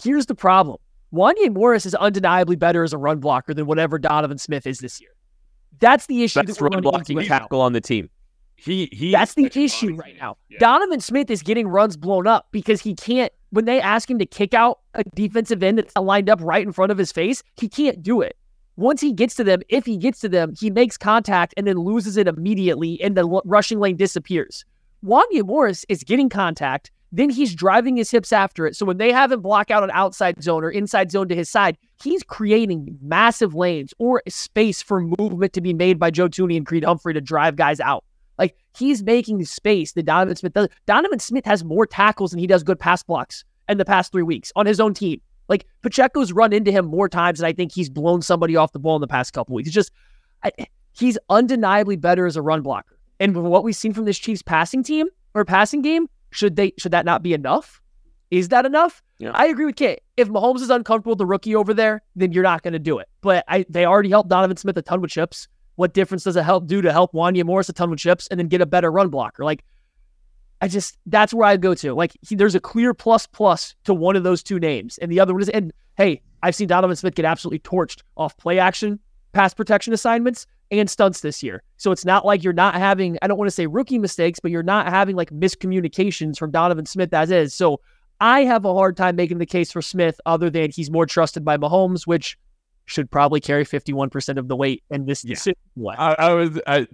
Here's the problem: Wanya Morris is undeniably better as a run blocker than whatever Donovan Smith is this year. That's the issue Best that run blocking into now. tackle on the team. He he That's the issue right now. Yeah. Donovan Smith is getting runs blown up because he can't. When they ask him to kick out a defensive end that's lined up right in front of his face, he can't do it. Once he gets to them, if he gets to them, he makes contact and then loses it immediately, and the l- rushing lane disappears. Wanya Morris is getting contact, then he's driving his hips after it. So when they have him block out an outside zone or inside zone to his side, he's creating massive lanes or space for movement to be made by Joe Thuney and Creed Humphrey to drive guys out. Like he's making space that Donovan Smith does. Donovan Smith has more tackles than he does good pass blocks in the past three weeks on his own team. Like Pacheco's run into him more times than I think he's blown somebody off the ball in the past couple weeks. It's just I, he's undeniably better as a run blocker. And with what we've seen from this Chiefs passing team or passing game, should they should that not be enough? Is that enough? Yeah. I agree with Kent. If Mahomes is uncomfortable with the rookie over there, then you're not going to do it. But I, they already helped Donovan Smith a ton with chips. What difference does it help do to help Wanya Morris a ton with chips and then get a better run blocker? Like, I just that's where I go to. Like, he, there's a clear plus plus to one of those two names, and the other one is. And hey, I've seen Donovan Smith get absolutely torched off play action, pass protection assignments, and stunts this year. So it's not like you're not having. I don't want to say rookie mistakes, but you're not having like miscommunications from Donovan Smith as is. So I have a hard time making the case for Smith, other than he's more trusted by Mahomes, which should probably carry 51% of the weight in this Yeah. decision. I, I was I,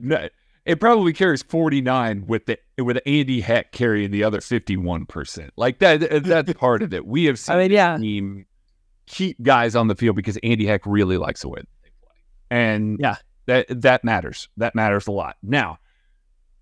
it probably carries 49 with the with Andy Heck carrying the other 51%. Like that [LAUGHS] that's part of it. We have seen I mean, yeah. team keep guys on the field because Andy Heck really likes the way they play. And Yeah. that that matters. That matters a lot. Now,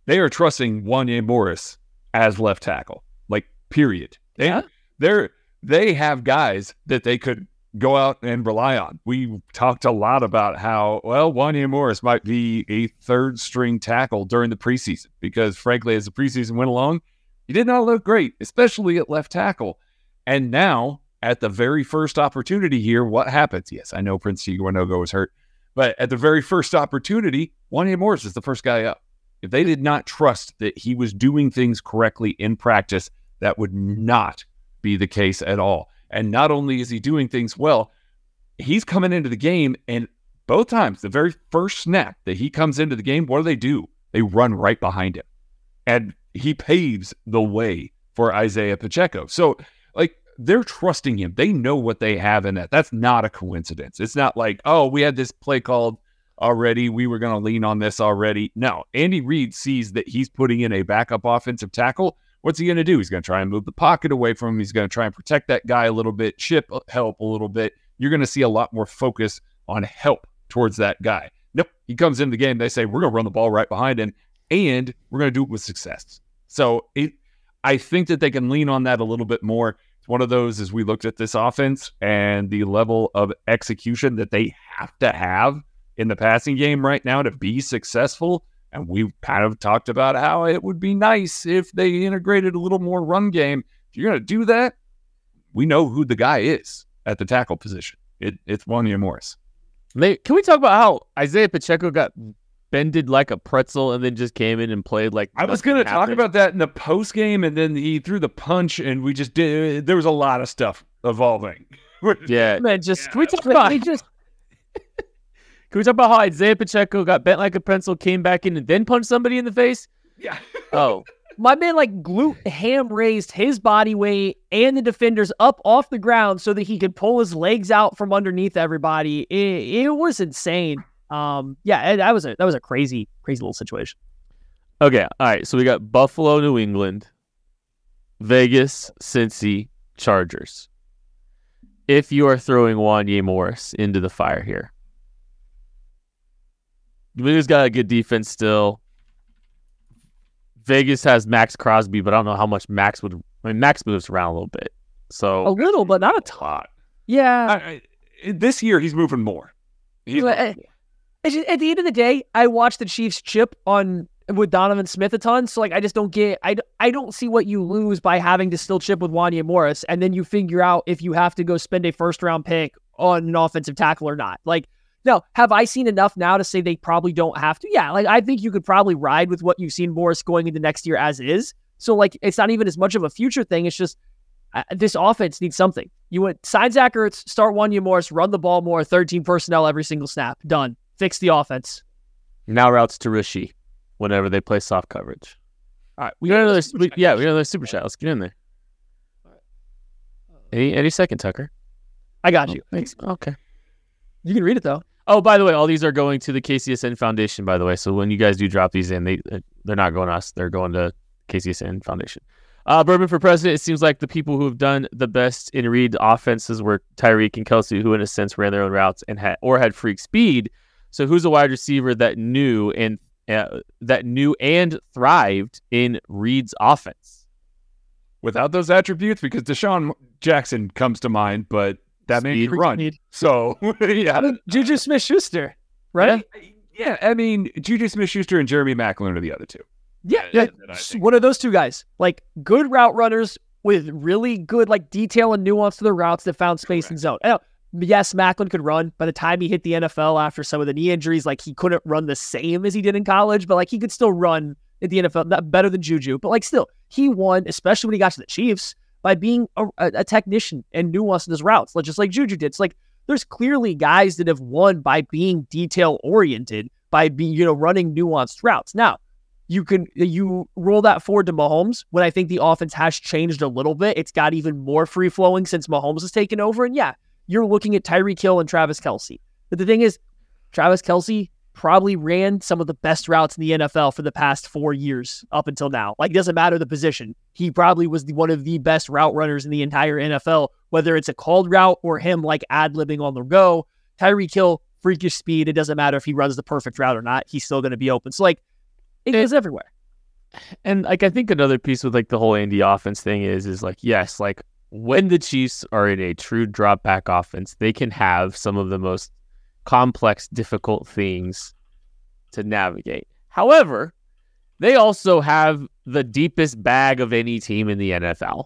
they are trusting Wanya Morris as left tackle. Like period. They Yeah. they're they have guys that they could go out and rely on. We talked a lot about how, well, Wanya Morris might be a third string tackle during the preseason because, frankly, as the preseason went along, he did not look great, especially at left tackle. And now, at the very first opportunity here, what happens? Yes, I know Prince Tega Wanogho was hurt, but at the very first opportunity, Wanya Morris is the first guy up. If they did not trust that he was doing things correctly in practice, that would not be the case at all. And not only is he doing things well, he's coming into the game, and both times, the very first snap that he comes into the game, what do they do? They run right behind him. And he paves the way for Isaiah Pacheco. So, like, they're trusting him. They know what they have in that. That's not a coincidence. It's not like, oh, we had this play called already. We were going to lean on this already. No, Andy Reid sees that he's putting in a backup offensive tackle. What's he going to do? He's going to try and move the pocket away from him. He's going to try and protect that guy a little bit, chip uh, help a little bit. You're going to see a lot more focus on help towards that guy. Nope. He comes into the game. They say, we're going to run the ball right behind him and we're going to do it with success. So it, I think that they can lean on that a little bit more. It's one of those as we looked at this offense and the level of execution that they have to have in the passing game right now to be successful. And we've kind of talked about how it would be nice if they integrated a little more run game. If you're going to do that, we know who the guy is at the tackle position. It, it's Wanya Morris. Can we talk about how Isaiah Pacheco got bended like a pretzel and then just came in and played like I was going to talk about that in the post game, and then he threw the punch, and we just did. There was a lot of stuff evolving. [LAUGHS] Yeah. Man, just Can we talk about he just Can we talk about how Isaiah Pacheco got bent like a pencil, came back in, and then punched somebody in the face? yeah. [LAUGHS] Oh, my man like glute ham raised his body weight and the defenders up off the ground so that he could pull his legs out from underneath everybody. It, it was insane. Um, yeah, that was a that was a crazy crazy little situation. okay. All right. So we got Buffalo, New England, Vegas, Cincy, Chargers. If you are throwing Wanya Morris into the fire here, Vegas got a good defense still. Vegas has Maxx Crosby, but I don't know how much Max would. I mean, Max moves around a little bit. So a little, but not a ton. Lot. Yeah. I, I, this year, he's moving more. He's But, uh, it's just- at the end of the day, I watched the Chiefs chip on with Donovan Smith a ton. So like, I just don't get. I I don't see what you lose by having to still chip with Wanya Morris, and then you figure out if you have to go spend a first round pick on an offensive tackle or not. Like, no, have I seen enough now to say they probably don't have to? Yeah, like I think you could probably ride with what you've seen Morris going into next year as is. So like, it's not even as much of a future thing. It's just uh, this offense needs something. You would sign Zach Ertz, start Wanya Morris, run the ball more, 13 personnel every single snap. Done. Fix the offense. now routes to Rashee whenever they play soft coverage. All right, We got another. We, yeah, we got another super chat. Let's get in there. Any any second, Tucker. I got you. Thanks. Okay. You can read it though. Oh, by the way, all these are going to the KCSN Foundation. By the way, so when you guys do drop these in, they they're not going to us. They're going to KCSN Foundation. Uh, Bourbon for president. It seems like the people who have done the best in Reid offenses were Tyreek and Kelce, who in a sense ran their own routes and had or had freak speed. So who's a wide receiver that knew and uh, that knew and thrived in Reid's offense? without those attributes, because DeSean Jackson comes to mind, but that man Speed. can run. So [LAUGHS] yeah, Juju Smith Schuster, right? yeah. I mean, Juju Smith-Schuster and Jeremy Maclin are the other two. Yeah. yeah. that I S- think. One of those two guys. Like good route runners with really good like detail and nuance to the routes that found space and zone. Now, yes, Maclin could run. By the time he hit the NFL after some of the knee injuries, like he couldn't run the same as he did in college, but like he could still run at the NFL, not better than Juju, but like still, he won, especially when he got to the Chiefs, by being a, a, technician and nuance in his routes, just like Juju did. It's like there's clearly guys that have won by being detail oriented, by being you know running nuanced routes. Now, you can you roll that forward to Mahomes when I think the offense has changed a little bit. It's got even more free flowing since Mahomes has taken over. And yeah, you're looking at Tyreek Hill and Travis Kelce. But the thing is, Travis Kelce probably ran some of the best routes in the NFL for the past four years up until now. Like, it doesn't matter the position. He probably was the, one of the best route runners in the entire NFL, whether it's a called route or him like ad libbing on the go. Tyreek Hill, freakish speed. It doesn't matter if he runs the perfect route or not. He's still going to be open. So, like, it It- goes everywhere. And like I think another piece with like the whole Andy offense thing is is like yes, like when the Chiefs are in a true drop back offense, they can have some of the most complex, difficult things to navigate. However, they also have the deepest bag of any team in the NFL.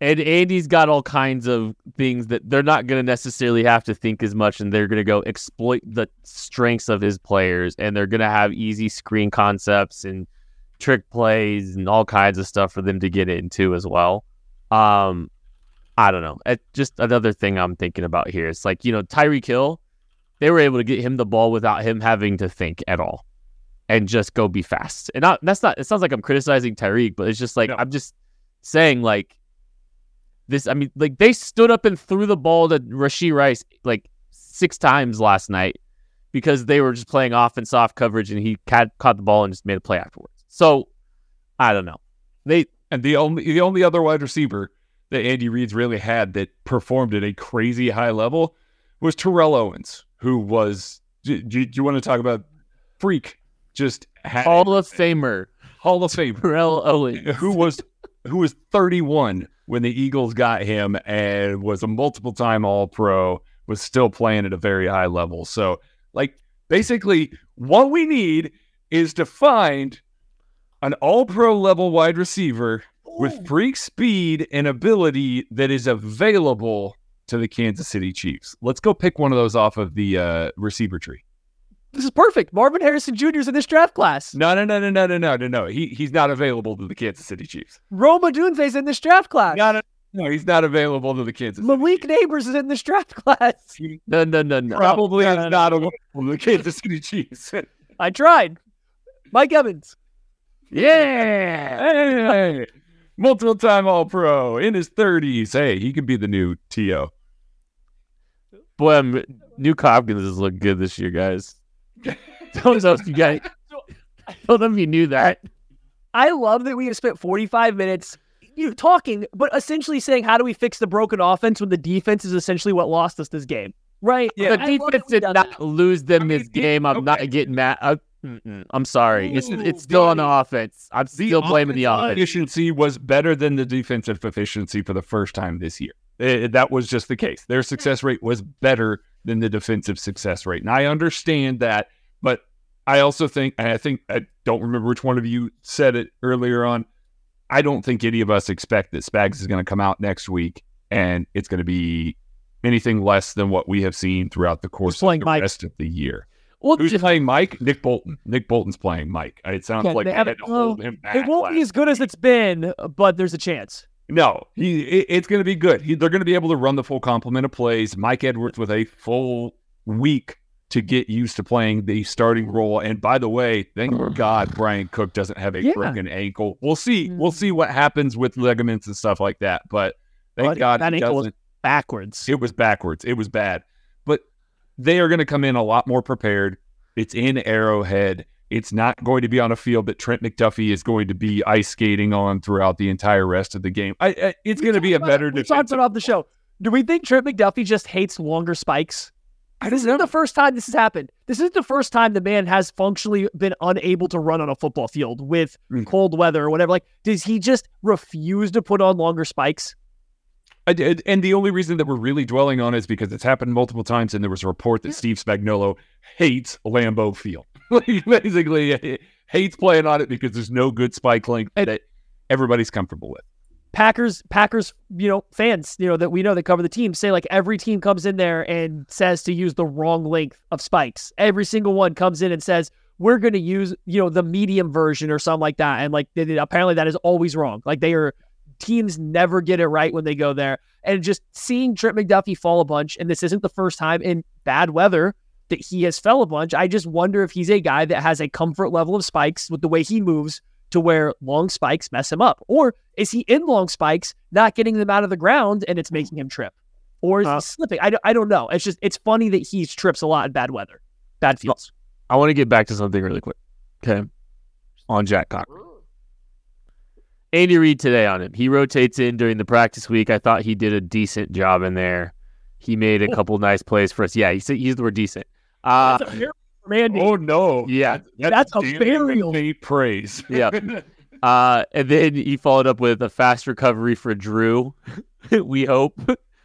And Andy's got all kinds of things that they're not going to necessarily have to think as much, and they're going to go exploit the strengths of his players, and they're going to have easy screen concepts and trick plays and all kinds of stuff for them to get into as well. Um, I don't know. Just another thing I'm thinking about here. It's like you know Tyreek Hill, they were able to get him the ball without him having to think at all, and just go be fast. And not that's not. It sounds like I'm criticizing Tyreek, but it's just like No. I'm just saying like this. I mean, like they stood up and threw the ball to Rashee Rice like six times last night because they were just playing off and soft coverage, and he caught, caught the ball and just made a play afterwards. So I don't know. They And the only the only other wide receiver that Andy Reid's really had that performed at a crazy high level was Terrell Owens, who was. Do, do, do you want to talk about freak? Just had Hall of Famer Hall of Famer, Terrell Owens. [LAUGHS] who was who was 31 when the Eagles got him and was a multiple time All Pro, was still playing at a very high level. So, like, basically, what we need is to find an All Pro level wide receiver with freak speed and ability that is available to the Kansas City Chiefs. Let's go pick one of those off of the uh, receiver tree. This is perfect. Marvin Harrison Jr. is in this draft class. No, no, no, no, no, no, no, no, no. He he's not available to the Kansas City Chiefs. Rome Odunze is in this draft class. No, no, no, he's not available to the Kansas. City Malik Nabers is in this draft class. [LAUGHS] No, no, no, no. Probably is not available to the Kansas City Chiefs. [LAUGHS] I tried. Mike Evans. yeah, hey, multiple time All Pro in his thirties. Hey, he could be the new To. Boy, I'm, Nuk Hopkins has looked good this year, guys. don't know if you guys. I don't know if you knew that. I love that we have spent 45 minutes you know, talking, but essentially saying, how do we fix the broken offense when the defense is essentially what lost us this game? Right? the I defense did not that. lose them I mean, this game. I'm not getting mad. I. I'm sorry. It's Ooh, it's still on the offense. I'm still blaming the offense. Efficiency was better than the defensive efficiency for the first time this year. Eh, that was just the case. Their success rate was better than the defensive success rate, and I understand that. But I also think, and I think I don't remember which one of you said it earlier on. I don't think any of us expect that Spags is going to come out next week and it's going to be anything less than what we have seen throughout the course of playing the Mike. rest of the year. Well, Who's just- playing Mike? Nick Bolton. Nick Bolton's playing Mike. It sounds Okay, like they they had haven't- to hold him back. It won't be as good as it's been, but there's a chance. No, he it- it's going to be good. He, they're going to be able to run the full complement of plays. Mike Edwards with a full week to get used to playing the starting role. And by the way, thank uh-huh. God Bryan Cook doesn't have a Yeah. broken ankle. We'll see. We'll mm-hmm. see what happens with ligaments and stuff like that. But thank But God that ankle was. Backwards. It was backwards. It was bad. But they are going to come in a lot more prepared. It's in Arrowhead. It's not going to be on a field that Trent McDuffie is going to be ice skating on throughout the entire rest of the game. I, I, it's going to be a better We talked about off the show. Do we think Trent McDuffie just hates longer spikes? I This don't isn't know. the first time this has happened. This isn't the first time the man has functionally been unable to run on a football field with Mm. cold weather or whatever. Like, does he just refuse to put on longer spikes? I did, and the only reason that we're really dwelling on it is because it's happened multiple times, and there was a report that Steve Spagnuolo hates Lambeau Field. [LAUGHS] he basically hates playing on it because there's no good spike length that everybody's comfortable with. Packers, Packers, you know, fans, you know, that we know that cover the team say like every team comes in there and says to use the wrong length of spikes. Every single one comes in and says, we're going to use, you know, the medium version or something like that. And like, they, apparently that is always wrong. Like they are, teams never get it right when they go there. And just seeing Trent McDuffie fall a bunch, and this isn't the first time in bad weather that he has fell a bunch. I just wonder if he's a guy that has a comfort level of spikes with the way he moves to where long spikes mess him up? Or is he in long spikes, not getting them out of the ground, and it's making him trip? Or is Uh, he slipping? I don't, I don't know. It's just, it's funny that he trips a lot in bad weather, bad fields. I want to get back to something really quick. Okay. On Jack Cochrane. Andy Reid today on him. He rotates in during the practice week. I thought he did a decent job in there. He made a [LAUGHS] couple nice plays for us. Yeah, he said he used the word decent. Uh, That's a burial from Andy. Oh no! yeah. That's a damn burial. praise. [LAUGHS] Yeah. Uh, and then he followed up with a fast recovery for Drew. [LAUGHS] we hope.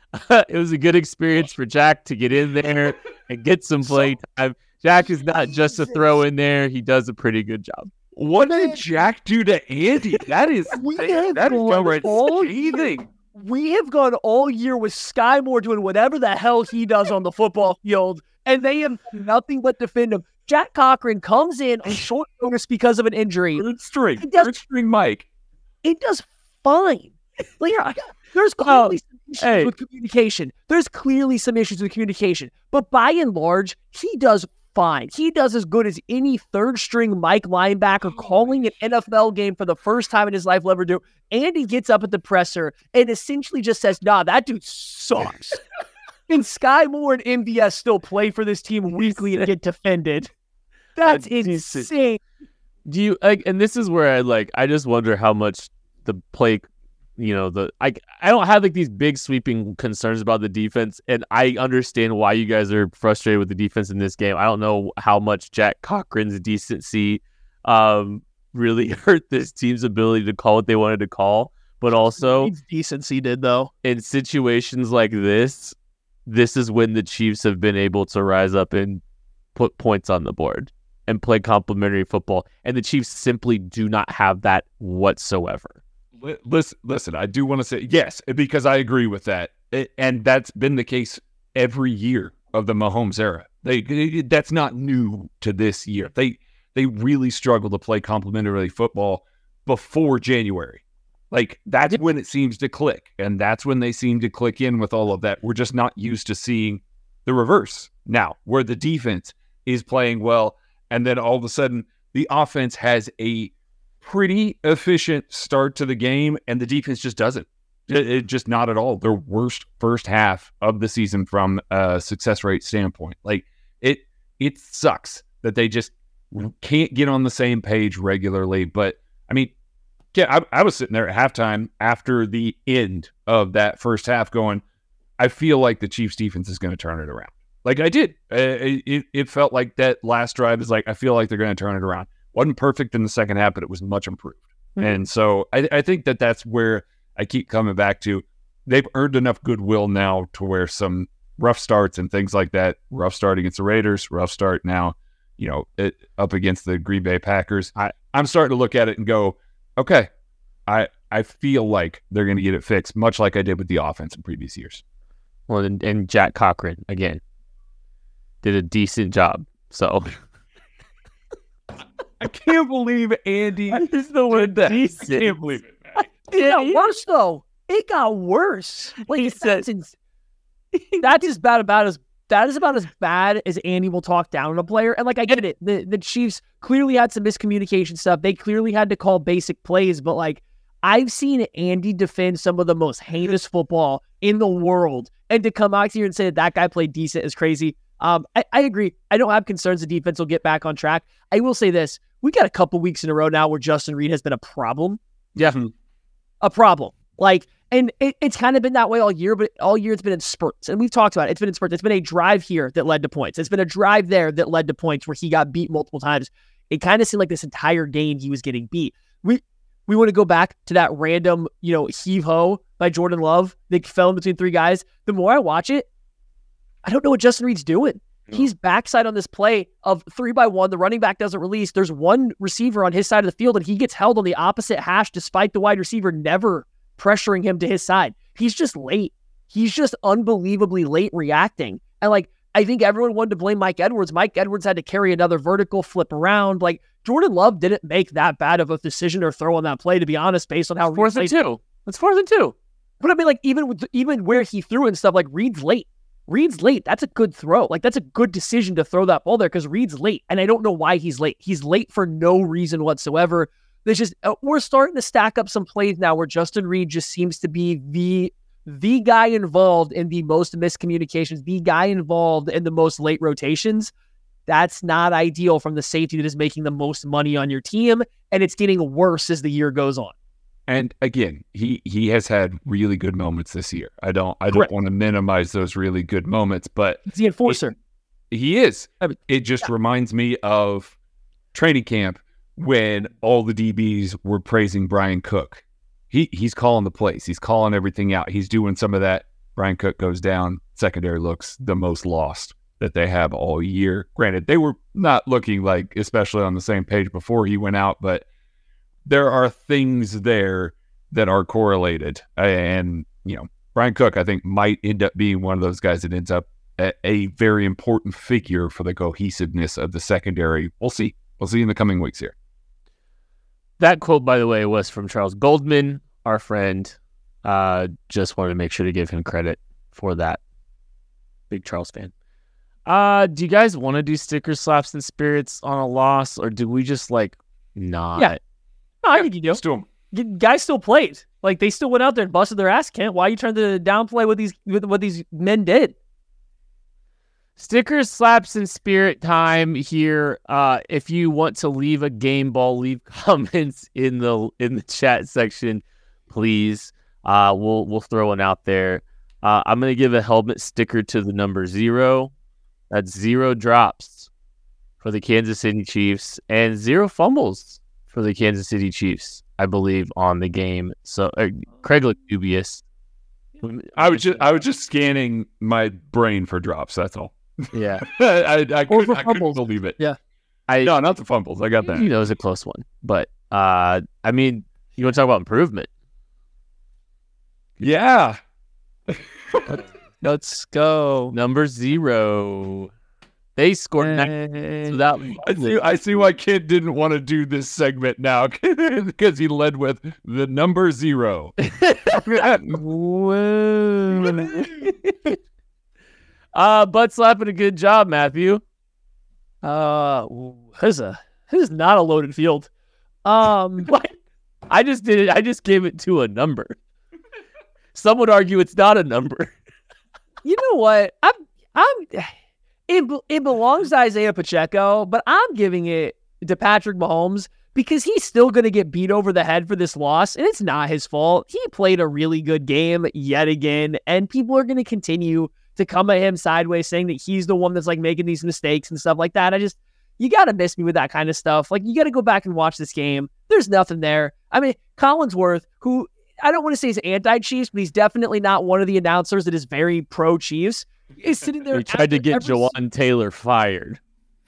[LAUGHS] it was a good experience for Jack to get in there and get some play time. Jack is not just a throw in there; he does a pretty good job. what did Jack do to Andy? That is We that have is gone downright all scathing. we have gone all year with Skyy Moore doing whatever the hell he does on the football field, and they have nothing but defend him. Jack Cochrane comes in on [LAUGHS] short notice because of an injury. Third string, He does- third string Mike. It does fine. Like, there's Well, clearly some issues hey. with communication. There's clearly some issues with communication, but by and large, he does fine. He does as good as any third string Mike linebacker oh, calling an NFL game for the first time in his life will ever do. Andy gets up at the presser and essentially just says, nah, that dude sucks. [LAUGHS] and Skyy Moore and MVS still play for this team weekly and get defended. [LAUGHS] That's decent. insane. Do you like? And this is where I like. I just wonder how much the play. You know the I I don't have like these big sweeping concerns about the defense, and I understand why you guys are frustrated with the defense in this game. I don't know how much Jack Cochrane's decency um really [LAUGHS] hurt this team's ability to call what they wanted to call. but also decency did though. in situations like this, this is when the Chiefs have been able to rise up and put points on the board and play complementary football. And the Chiefs simply do not have that whatsoever. Listen, listen, I do want to say yes because I agree with that, and that's been the case every year of the Mahomes era. They that's not new to this year. They they really struggle to play complementary football before January. Like that's when it seems to click, and that's when they seem to click in with all of that. We're just not used to seeing the reverse now, where the defense is playing well, and then all of a sudden the offense has a pretty efficient start to the game, and the defense just doesn't. It, it just not at all. Their worst first half of the season from a success rate standpoint. Like it, it sucks that they just can't get on the same page regularly. But I mean, yeah, I, I was sitting there at halftime after the end of that first half, going, I feel like the Chiefs defense is going to turn it around. Like I did. It, it felt like that last drive is like I feel like they're going to turn it around. wasn't perfect in the second half, but it was much improved. Mm-hmm. And so I, I think that that's where I keep coming back to. They've earned enough goodwill now to where some rough starts and things like that. Rough start against the Raiders, rough start now, you know, it, up against the Green Bay Packers. I, I'm starting to look at it and go, okay, I I feel like they're going to get it fixed, much like I did with the offense in previous years. Well, and, and Jack Cochrane again did a decent job. So [LAUGHS] I can't believe Andy is the word that. decent. can't believe it. man. It got worse though. It got worse. Like he that's, ins- [LAUGHS] that's as bad about as that is about as bad as Andy will talk down on a player. And like I get it, the the Chiefs clearly had some miscommunication stuff. They clearly had to call basic plays, but like I've seen Andy defend some of the most heinous football in the world, and to come out here and say that that guy played decent is crazy. Um, I, I agree. I don't have concerns the defense will get back on track. I will say this: we got a couple weeks in a row now where Justin Reid has been a problem Yeah. a problem. Like, and it, it's kind of been that way all year, but all year it's been in spurts. And we've talked about it. It's been in spurts. It's been a drive here that led to points. It's been a drive there that led to points where he got beat multiple times. It kind of seemed like this entire game he was getting beat. We we want to go back to that random, you know, heave ho by Jordan Love that fell in between three guys. The more I watch it, I don't know what Justin Reid's doing. He's backside on this play of three by one. The running back doesn't release. There's one receiver on his side of the field, and he gets held on the opposite hash despite the wide receiver never pressuring him to his side. He's just late. He's just unbelievably late reacting. And like, I think everyone wanted to blame Mike Edwards. Mike Edwards had to carry another vertical flip around. Like, Jordan Love didn't make that bad of a decision or throw on that play, to be honest, based on how Reid Fourth and two. It's fourth and two. But I mean, like, even with, even where he threw and stuff, like Reid's late. Reid's late. That's a good throw. Like that's a good decision to throw that ball there because Reid's late, and I don't know why he's late. He's late for no reason whatsoever. There's just uh, we're starting to stack up some plays now where Justin Reid just seems to be the the guy involved in the most miscommunications, the guy involved in the most late rotations. That's not ideal from the safety that is making the most money on your team, and it's getting worse as the year goes on. And again, he he has had really good moments this year. I don't I Correct. don't want to minimize those really good moments, but the enforcer. he is. I mean, It just reminds me of training camp when all the DBs were praising Bryan Cook. He he's calling the plays. He's calling everything out. He's doing some of that. Bryan Cook goes down. Secondary looks the most lost that they have all year. Granted, they were not looking like especially on the same page before he went out, but there are things there that are correlated. And, you know, Bryan Cook, I think, might end up being one of those guys that ends up a, a very important figure for the cohesiveness of the secondary. We'll see. We'll see in the coming weeks here. That quote, by the way, was from Charles Goldman, our friend. Uh, just wanted to make sure to give him credit for that. Big Charles fan. Uh, do you guys want to do sticker slaps and spirits on a loss, or do we just like not? Yeah. No, I think you do. Let's do 'em. G- guys still played. Like they still went out there and busted their ass. Kent, why are you trying to downplay what these what what these men did? Stickers, slaps, and spirit time here. Uh, if you want to leave a game ball, leave [LAUGHS] comments in the in the chat section, please. Uh, we'll we'll throw one out there. Uh, I'm gonna give a helmet sticker to the number zero. That's zero drops for the Kansas City Chiefs and zero fumbles for the Kansas City Chiefs. I believe, on the game. So uh, Craig looked dubious. I was just I was just scanning my brain for drops. That's all. Yeah. [LAUGHS] I, I, I, couldn't, I couldn't believe it. Yeah, I No, not the fumbles. I got that. you know it was a close one, but uh, I mean, you want to talk about improvement? Yeah. Let's go. Number zero. They scored nine Yay. without. I see. I see why Kent didn't want to do this segment now [LAUGHS] because he led with the number zero. [LAUGHS] uh, butt slapping a good job, Matthew. Uh, this is a this is not a loaded field. Um? [LAUGHS] I just did it. I just gave it to a number. Some would argue it's not a number. you know what? I'm I'm it it belongs to Isaiah Pacheco, but I'm giving it to Patrick Mahomes because he's still going to get beat over the head for this loss, and it's not his fault. He played a really good game yet again, and people are going to continue to come at him sideways, saying that he's the one that's like making these mistakes and stuff like that. I just you got to miss me with that kind of stuff. Like you got to go back and watch this game. There's nothing there. I mean, Collinsworth, who I don't want to say he's anti-Chiefs, but he's definitely not one of the announcers that is very pro-Chiefs. Is sitting there. We tried to get every- Jawaan Taylor fired.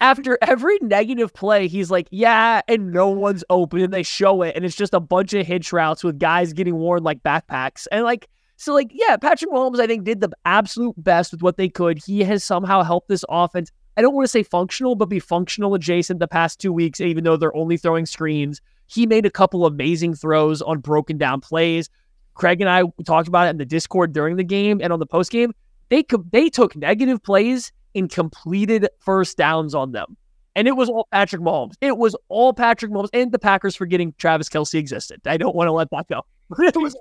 after every negative play, he's like, "Yeah," and no one's open, and they show it, and it's just a bunch of hitch routes with guys getting worn like backpacks, and like. So, like, yeah, Patrick Mahomes, I think, did the absolute best with what they could. He has somehow helped this offense. I don't want to say functional, but be functional adjacent the past two weeks, even though they're only throwing screens. He made a couple amazing throws on broken down plays. Craig and I talked about it in the Discord during the game and on the post game. They co- they took negative plays and completed first downs on them. And it was all Patrick Mahomes. It was all Patrick Mahomes and the Packers forgetting Travis Kelce existed. I don't want to let that go.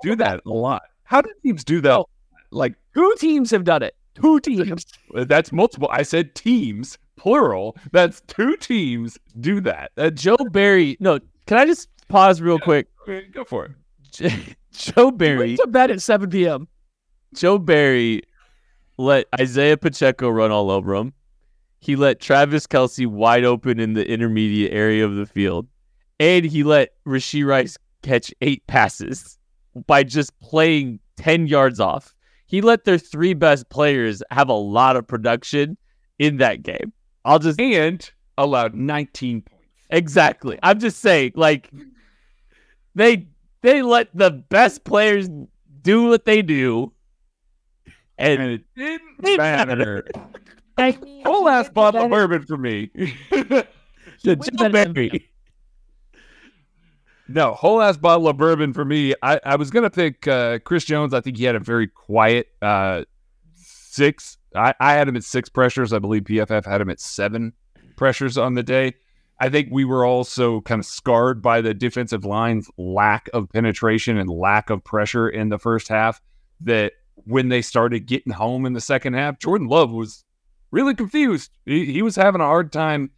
Do that a lot. How do teams do that? Oh. Like two teams have done it. Two teams. [LAUGHS] that's multiple. I said teams, plural. That's two teams do that. Uh, Joe Barry. No, can I just pause real quick? That's, go for it. [LAUGHS] Joe Barry. Went to bed at 7 p.m. Joe Barry let Isaiah Pacheco run all over him. He let Travis Kelce wide open in the intermediate area of the field. And he let Rashee Rice catch eight passes by just playing 10 yards off. He let their three best players have a lot of production in that game. I'll just And allowed 19 points. exactly. I'm just saying, like they they let the best players do what they do. And, And it didn't [LAUGHS] It matter. Whole ass bottle of bourbon for me. [LAUGHS] Joe Barry. No, whole ass bottle of bourbon for me. I, I was gonna pick uh, Chris Jones. I think he had a very quiet uh, six. I, I had him at six pressures. I believe PFF had him at seven pressures on the day. I think we were also kind of scarred by the defensive line's lack of penetration and lack of pressure in the first half. That when they started getting home in the second half, Jordan Love was really confused. He, he was having a hard time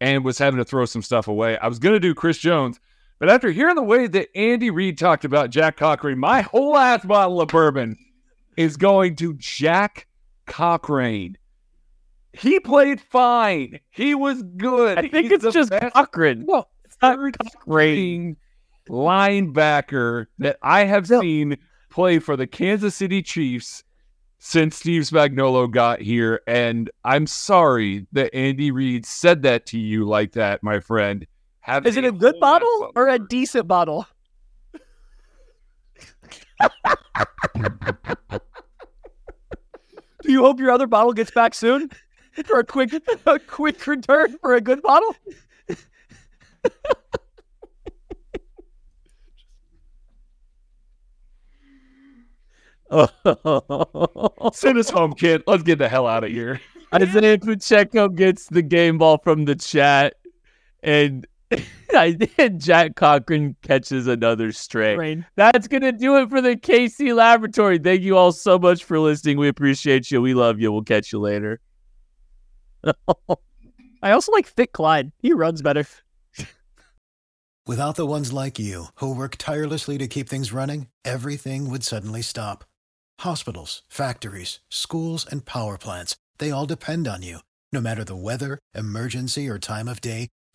and was having to throw some stuff away. I was to do Chris Jones, but after hearing the way that Andy Reid talked about Jack Cochrane, my whole ass bottle of bourbon is going to Jack Cochrane. He played fine. He was good. I think He's it's just best Cochrane. No, it's not string linebacker that I have No. seen play for the Kansas City Chiefs since Steve Spagnuolo got here. And I'm sorry that Andy Reid said that to you like that, my friend. Have Is it a good bottle or a decent bottle? [LAUGHS] Do you hope your other bottle gets back soon? For a quick a quick return for a good bottle? [LAUGHS] Send us home, kid. Let's get the hell out of here. Isaiah Pacheco gets the game ball from the chat, and [LAUGHS] and Jack Cochrane catches another stray. Rain. That's gonna do it for the KC Laboratory. Thank you all so much for listening. We appreciate you. We love you. We'll catch you later. [LAUGHS] I also like Thick Clyde. He runs better. [LAUGHS] Without the ones like you, who work tirelessly to keep things running, everything would suddenly stop. Hospitals, factories, schools, and power plants, they all depend on you. No matter the weather, emergency, or time of day,